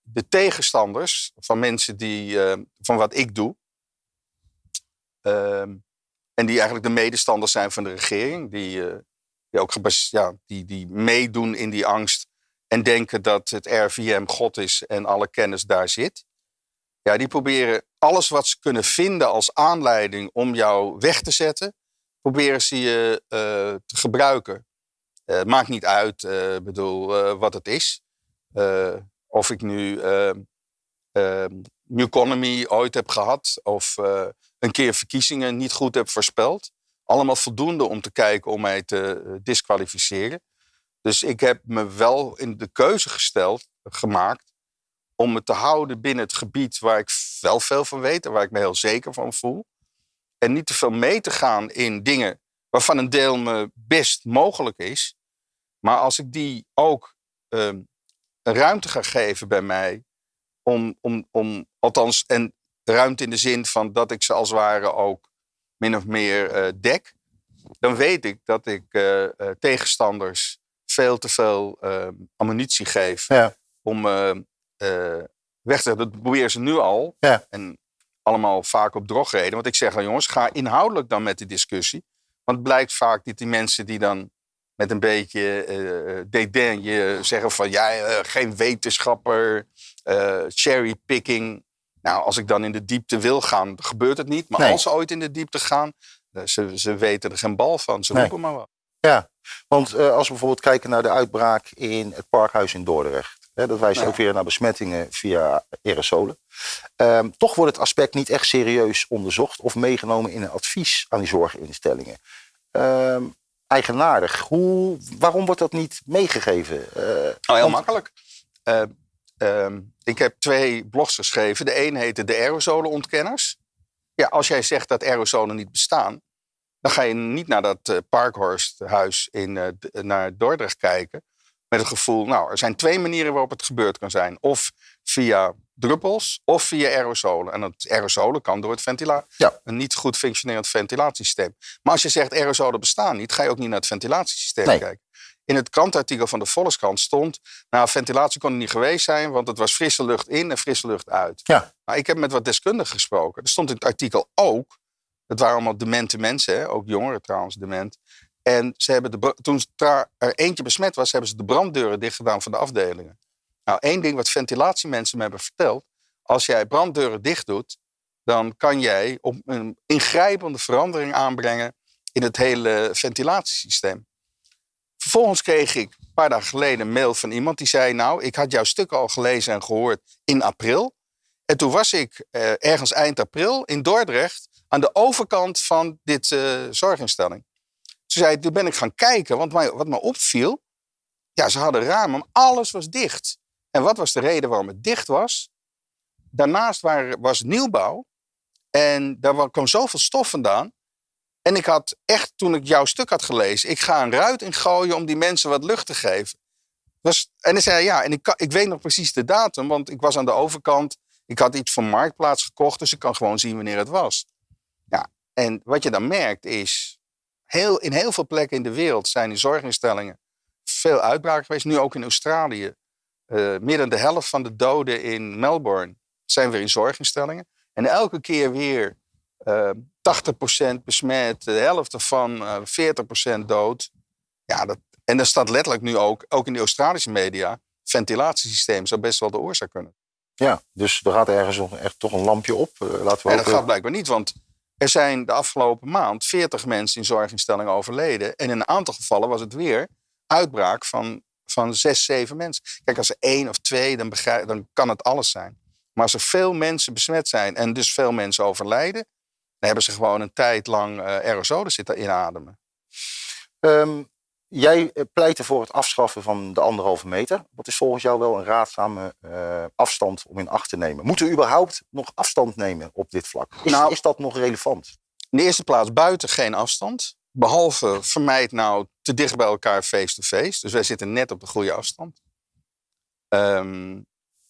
de tegenstanders van mensen die, uh, van wat ik doe. Uh, en die eigenlijk de medestanders zijn van de regering. Die, uh, die ook ja, die, die meedoen in die angst. En denken dat het RVM God is en alle kennis daar zit. Ja, die proberen alles wat ze kunnen vinden als aanleiding om jou weg te zetten. Proberen ze je uh, te gebruiken. maakt niet uit, bedoel, wat het is. Of ik nu uh, uh, New Economy ooit heb gehad. Of uh, een keer verkiezingen niet goed heb voorspeld. Allemaal voldoende om te kijken om mij te disqualificeren. Dus ik heb me wel in de keuze gesteld, gemaakt. Om me te houden binnen het gebied waar ik wel veel van weet. En waar ik me heel zeker van voel. En niet te veel mee te gaan in dingen waarvan een deel me best mogelijk is. Maar als ik die ook uh, een ruimte gaan geven bij mij. Om, om, om althans, en ruimte in de zin van dat ik ze als het ware ook min of meer uh, dek. Dan weet ik dat ik uh, uh, tegenstanders veel te veel ammunitie geef. Ja. Om weg te. Dat proberen ze nu al. Ja. En allemaal vaak op drogreden. Want ik zeg dan jongens, ga inhoudelijk dan met die discussie. Want het blijkt vaak dat die mensen die dan met een beetje uh, dédain je zeggen van ja, uh, geen wetenschapper, uh, cherrypicking. Nou, als ik dan in de diepte wil gaan, gebeurt het niet. Maar nee. als ze ooit in de diepte gaan, ze, ze weten er geen bal van. Ze Nee. roepen maar wat. Ja, want uh, als we bijvoorbeeld kijken naar de uitbraak in het parkhuis in Dordrecht. Hè, dat wijst Ja. ook weer naar besmettingen via aerosolen. Ehm, toch wordt het aspect niet echt serieus onderzocht of meegenomen in een advies aan die zorginstellingen. Ehm, eigenaardig. Hoe, waarom wordt dat niet meegegeven? Eh, Nou, heel makkelijk. Eh, ehm, ik heb twee blogs geschreven. De een heette De Aerosolenontkenners. Ja, als jij zegt dat aerosolen niet bestaan, dan ga je niet naar dat eh, Parkhorsthuis in, naar Dordrecht kijken. Met het gevoel, nou, er zijn twee manieren waarop het gebeurd kan zijn. Of via druppels of via aerosolen. En dat aerosolen kan door het ventila Ja. een niet goed functionerend ventilatiesysteem. Maar als je zegt aerosolen bestaan niet, ga je ook niet naar het ventilatiesysteem Nee. kijken. In het krantartikel van de Volkskrant stond, nou ventilatie kon er niet geweest zijn, want het was frisse lucht in en frisse lucht uit. Ja. Maar ik heb met wat deskundigen gesproken. Er stond in het artikel ook, het waren allemaal demente mensen, hè, ook jongeren trouwens dement. En ze hebben de, toen er eentje besmet was, hebben ze de branddeuren dicht gedaan van de afdelingen. Nou, één ding wat ventilatiemensen me hebben verteld. Als jij branddeuren dicht doet, dan kan jij op een ingrijpende verandering aanbrengen in het hele ventilatiesysteem. Vervolgens kreeg ik een paar dagen geleden een mail van iemand die zei: Nou, ik had jouw stuk al gelezen en gehoord in april. En toen was ik eh, ergens eind april in Dordrecht aan de overkant van dit eh, zorginstelling. Toen zei toen ben ik gaan kijken, want wat me opviel, ja, ze hadden ramen, alles was dicht. En wat was de reden waarom het dicht was? Daarnaast was nieuwbouw en daar wa- kwam zoveel stof vandaan. En ik had echt, toen ik jouw stuk had gelezen, ik ga een ruit ingooien om die mensen wat lucht te geven. Was, en hij zei ja, en ik, ik weet nog precies de datum, want ik was aan de overkant. Ik had iets van Marktplaats gekocht, dus ik kan gewoon zien wanneer het was. Ja, en wat je dan merkt is, heel, in heel veel plekken in de wereld zijn in zorginstellingen veel uitbraken geweest. Nu ook in Australië. Eh, meer dan de helft van de doden in Melbourne zijn weer in zorginstellingen. En elke keer weer eh 80% besmet, de helft ervan eh 40% dood. Ja, dat, en er staat letterlijk nu ook, ook in de Australische media, ventilatiesysteem zou best wel de oorzaak kunnen. Ja, dus er gaat ergens nog echt toch een lampje op. Laten we En dat gaat blijkbaar niet, want er zijn de afgelopen maand 40 mensen in zorginstellingen overleden. En in een aantal gevallen was het weer uitbraak van, van zes, zeven mensen. Kijk, als er één of twee, dan, begrijp, dan kan het alles zijn. Maar als er veel mensen besmet zijn en dus veel mensen overlijden, dan hebben ze gewoon een tijd lang eh, aerosolen zitten inademen. Ehm, jij eh, pleitte voor het afschaffen van de anderhalve meter. Wat is volgens jou wel een raadzame eh, afstand om in acht te nemen? Moeten we überhaupt nog afstand nemen op dit vlak? Is, Nou- is dat nog relevant? In de eerste plaats buiten geen afstand. Behalve vermijd nou te dicht bij elkaar face-to-face. Dus wij zitten net op de goede afstand. Ehm,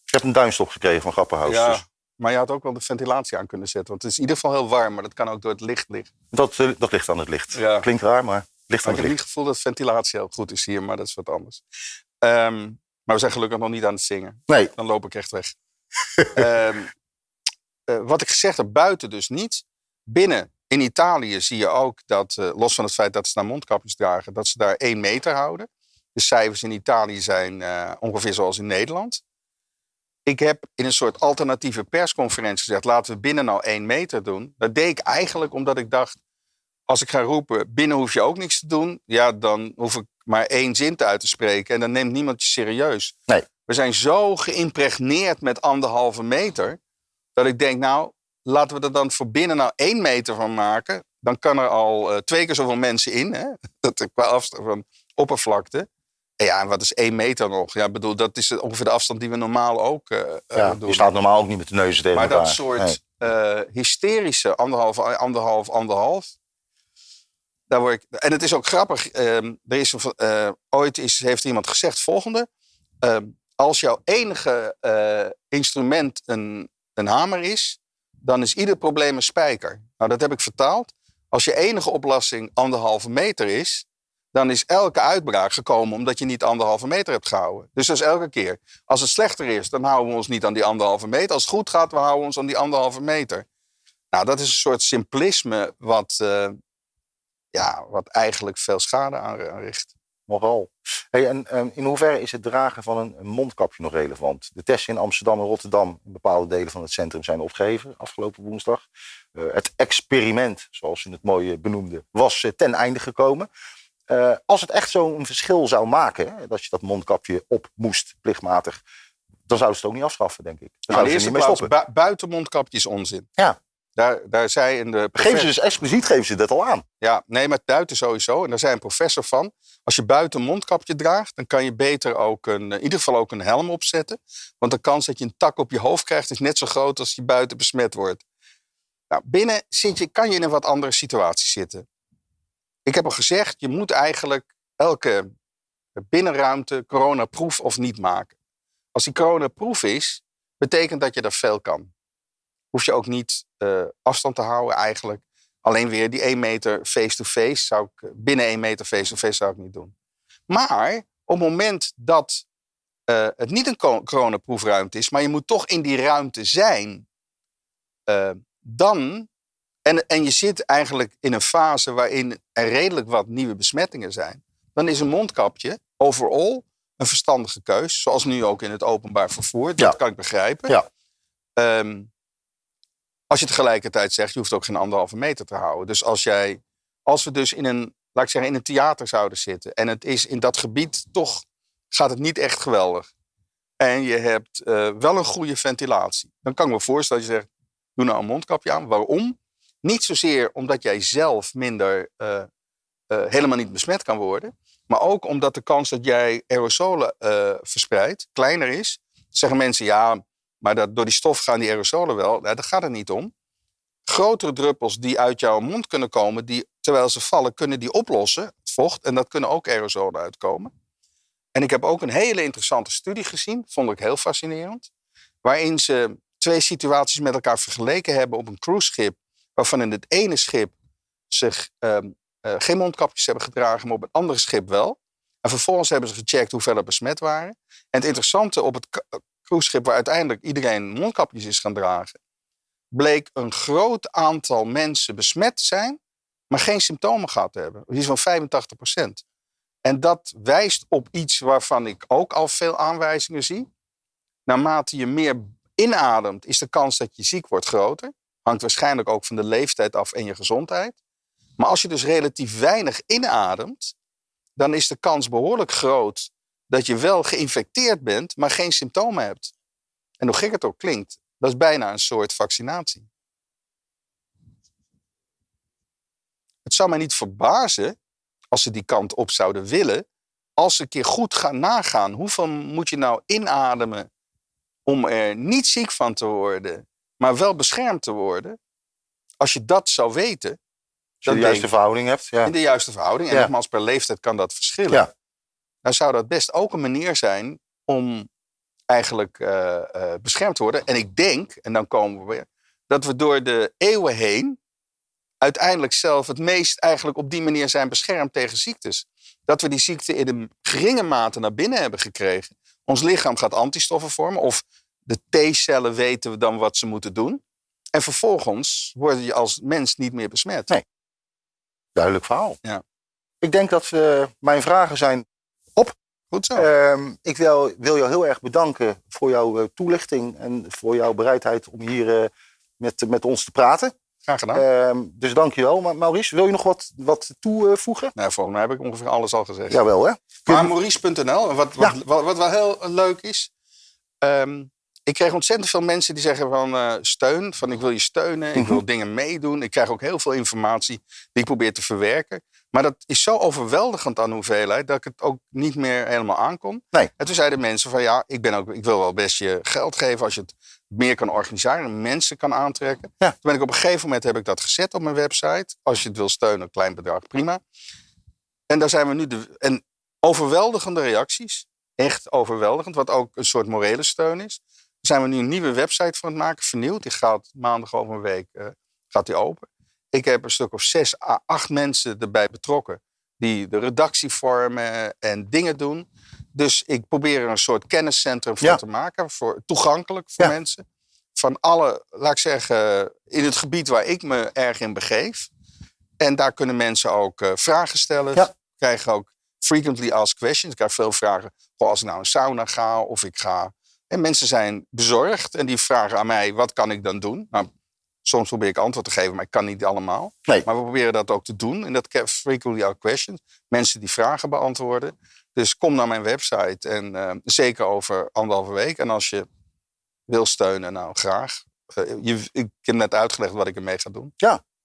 Ik heb een duimstok gekregen van Grappenhuis. Ja, Dus maar je had ook wel de ventilatie aan kunnen zetten. Want het is in ieder geval heel warm, maar dat kan ook door het licht liggen. dat, eh, dat ligt aan het licht. Ja. Klinkt raar, maar ligt aan Maar het ik heb niet licht. het gevoel dat ventilatie heel goed is hier, maar dat is wat anders. Ehm, maar we zijn gelukkig nog niet aan het zingen. Nee, Dan loop ik echt weg. <laughs> Ehm, eh, wat ik gezegd heb, buiten dus niet. Binnen in Italië zie je ook dat, eh, los van het feit dat ze naar mondkapjes dragen, dat ze daar één meter houden. De cijfers in Italië zijn eh, ongeveer zoals in Nederland. Ik heb in een soort alternatieve persconferentie gezegd: laten we binnen nou één meter doen. Dat deed ik eigenlijk omdat ik dacht: als ik ga roepen, binnen hoef je ook niks te doen. Ja, dan hoef ik maar één zin uit te spreken en dan neemt niemand je serieus. Nee. We zijn zo geïmpregneerd met anderhalve meter. Dat ik denk, nou, laten we er dan voor binnen nou één meter van maken. Dan kan er al eh, twee keer zoveel mensen in. Hè? <laughs> Dat, qua afstand van oppervlakte. En ja, en wat is één meter nog? Ja, bedoel, dat is ongeveer de afstand die we normaal ook eh, eh, ja, doen. je staat normaal ook niet met de neus tegen Maar elkaar. dat soort Nee. hysterische anderhalf, anderhalf, anderhalf. Daar word ik, en het is ook grappig. ehm, er is ooit is, heeft iemand gezegd volgende. ehm, als jouw enige instrument een, een hamer is, dan is ieder probleem een spijker. Nou, dat heb ik vertaald. Als je enige oplossing anderhalve meter is, dan is elke uitbraak gekomen omdat je niet anderhalve meter hebt gehouden. Dus dat is elke keer. Als het slechter is, dan houden we ons niet aan die anderhalve meter. Als het goed gaat, we houden ons aan die anderhalve meter. Nou, dat is een soort simplisme wat, eh, ja, wat eigenlijk veel schade aanricht. Hey, en ehm, in hoeverre is het dragen van een, mondkapje nog relevant? De testen in Amsterdam en Rotterdam in bepaalde delen van het centrum zijn opgegeven afgelopen woensdag. Eh, het experiment, zoals u het mooie benoemde, was eh, ten einde gekomen. Eh, als het echt zo'n verschil zou maken, hè, dat je dat mondkapje op moest, plichtmatig, dan zouden ze het ook niet afschaffen, denk ik. Dan Nou, de eerste ze niet mee plaats, stoppen. bu buitenmondkapje is onzin. Ja. Daar, daar zei in de Geven ze dus expliciet geven ze dat al aan. Ja, nee, met buiten sowieso. En daar zei een professor van. Als je buiten een mondkapje draagt, dan kan je beter ook een, in ieder geval ook een helm opzetten. Want de kans dat je een tak op je hoofd krijgt is net zo groot als je buiten besmet wordt. Nou, binnen zit je, kan je in een wat andere situatie zitten. Ik heb al gezegd, je moet eigenlijk elke binnenruimte coronaproof of niet maken. Als die coronaproof is, betekent dat je er veel kan. Hoef je ook niet uh, afstand te houden eigenlijk. Alleen weer die 1 meter face-to-face zou ik binnen 1 meter face-to-face zou ik niet doen. Maar op het moment dat uh, het niet een coronaproefruimte is, maar je moet toch in die ruimte zijn, uh, dan. En, en je zit eigenlijk in een fase waarin er redelijk wat nieuwe besmettingen zijn. Dan is een mondkapje overal een verstandige keus. Zoals nu ook in het openbaar vervoer. Dat Ja. kan ik begrijpen. Ja. Ehm, als je tegelijkertijd zegt, je hoeft ook geen anderhalve meter te houden. Dus als jij, als we dus in een, laat ik zeggen, in een theater zouden zitten. En het is in dat gebied toch, gaat het niet echt geweldig. En je hebt eh, wel een goede ventilatie. Dan kan ik me voorstellen dat je zegt, doe nou een mondkapje aan. Waarom? Niet zozeer omdat jij zelf minder, eh, eh, helemaal niet besmet kan worden. Maar ook omdat de kans dat jij aerosolen verspreidt kleiner is. Zeggen mensen, ja, maar dat, door die stof gaan die aerosolen wel. Nou, daar gaat het niet om. Grotere druppels die uit jouw mond kunnen komen, die, terwijl ze vallen, kunnen die oplossen, het vocht. En dat kunnen ook aerosolen uitkomen. En ik heb ook een hele interessante studie gezien, vond ik heel fascinerend. Waarin ze twee situaties met elkaar vergeleken hebben op een cruiseschip. Waarvan in het ene schip zich ehm, eh, geen mondkapjes hebben gedragen, maar op een andere schip wel. En vervolgens hebben ze gecheckt hoeveel er besmet waren. En het interessante op het cruiseschip waar uiteindelijk iedereen mondkapjes is gaan dragen, bleek een groot aantal mensen besmet te zijn, maar geen symptomen gehad te hebben. Iets van 85 procent. En dat wijst op iets waarvan ik ook al veel aanwijzingen zie. Naarmate je meer inademt, is de kans dat je ziek wordt groter. Hangt waarschijnlijk ook van de leeftijd af en je gezondheid. Maar als je dus relatief weinig inademt, dan is de kans behoorlijk groot dat je wel geïnfecteerd bent, maar geen symptomen hebt. En hoe gek het ook klinkt, dat is bijna een soort vaccinatie. Het zou mij niet verbazen als ze die kant op zouden willen, als ze een keer goed gaan nagaan. Hoeveel moet je nou inademen om er niet ziek van te worden, maar wel beschermd te worden? Als je dat zou weten, Als je de denk juiste verhouding hebt. Ja. in de juiste verhouding. En Ja. nogmaals, per leeftijd kan dat verschillen. Ja. Dan zou dat best ook een manier zijn om eigenlijk eh, eh, beschermd te worden. En ik denk, en dan komen we weer, dat we door de eeuwen heen uiteindelijk zelf het meest eigenlijk op die manier zijn beschermd tegen ziektes. Dat we die ziekte in een geringe mate naar binnen hebben gekregen. Ons lichaam gaat antistoffen vormen of de T-cellen weten we dan wat ze moeten doen. En vervolgens word je als mens niet meer besmet. Nee. Duidelijk verhaal. Ja. Ik denk dat eh, mijn vragen zijn Goed zo. Ehm, ik wil, wil jou heel erg bedanken voor jouw eh, toelichting en voor jouw bereidheid om hier eh, met, met ons te praten. Graag gedaan. Ehm, dus dankjewel. Maar Maurice, wil je nog wat, wat toevoegen? Nou, volgens mij heb ik ongeveer alles al gezegd. Jawel, hè? Maar Maurice.nl, wat, wat, Ja. wat, wat wel heel leuk is. ehm, ik kreeg ontzettend veel mensen die zeggen van eh, steun. Van ik wil je steunen, ik wil dingen meedoen. Ik krijg ook heel veel informatie die ik probeer te verwerken. Maar dat is zo overweldigend aan hoeveelheid dat ik het ook niet meer helemaal aankon. Nee. En toen zeiden mensen van ja, ik, ben ook, ik wil wel best je geld geven als je het meer kan organiseren en mensen kan aantrekken. Ja. Toen ben ik op een gegeven moment heb ik dat gezet op mijn website. Als je het wil steunen, een klein bedrag, prima. En daar zijn we nu de, en overweldigende reacties. Echt overweldigend, wat ook een soort morele steun is. Daar zijn we nu een nieuwe website aan het maken, vernieuwd. Die gaat maandag over een week eh, gaat die open. Ik heb een stuk of zes à acht mensen erbij betrokken. Die de redactie vormen en dingen doen. Dus ik probeer er een soort kenniscentrum van Ja. te maken. Voor, toegankelijk voor Ja. mensen. Van alle, laat ik zeggen, in het gebied waar ik me erg in begeef. En daar kunnen mensen ook eh, vragen stellen. Ja. Krijgen ook frequently asked questions. Ik krijg veel vragen. Als ik nou een sauna ga of ik ga. En mensen zijn bezorgd en die vragen aan mij: wat kan ik dan doen? Nou, soms probeer ik antwoord te geven, maar ik kan niet allemaal. Nee. Maar we proberen dat ook te doen. En dat frequently asked questions. Mensen die vragen beantwoorden. Dus kom naar mijn website en eh, zeker over anderhalve week. En als je wil steunen, nou graag. Eh, je, ik heb net uitgelegd wat ik ermee ga doen.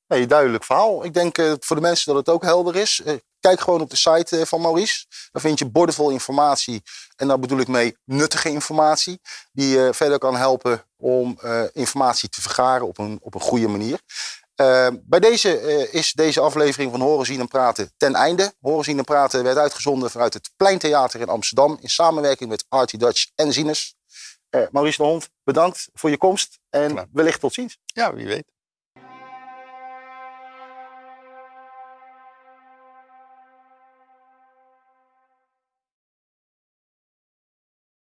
Nee, duidelijk verhaal. Ik denk eh, voor de mensen dat het ook helder is. Eh, kijk gewoon op de site eh, van Maurice. Daar vind je bordenvol informatie. En daar bedoel ik mee nuttige informatie. Die je verder kan helpen om informatie te vergaren op een, op een goede manier. Eh, bij deze is deze aflevering van Horen, Zien en Praten ten einde. Horen, Zien en Praten werd uitgezonden vanuit het Pleintheater in Amsterdam. In samenwerking met Artie Dutch en Zines. Maurice de Hond, bedankt voor je komst en Klaar. wellicht tot ziens. Ja, wie weet.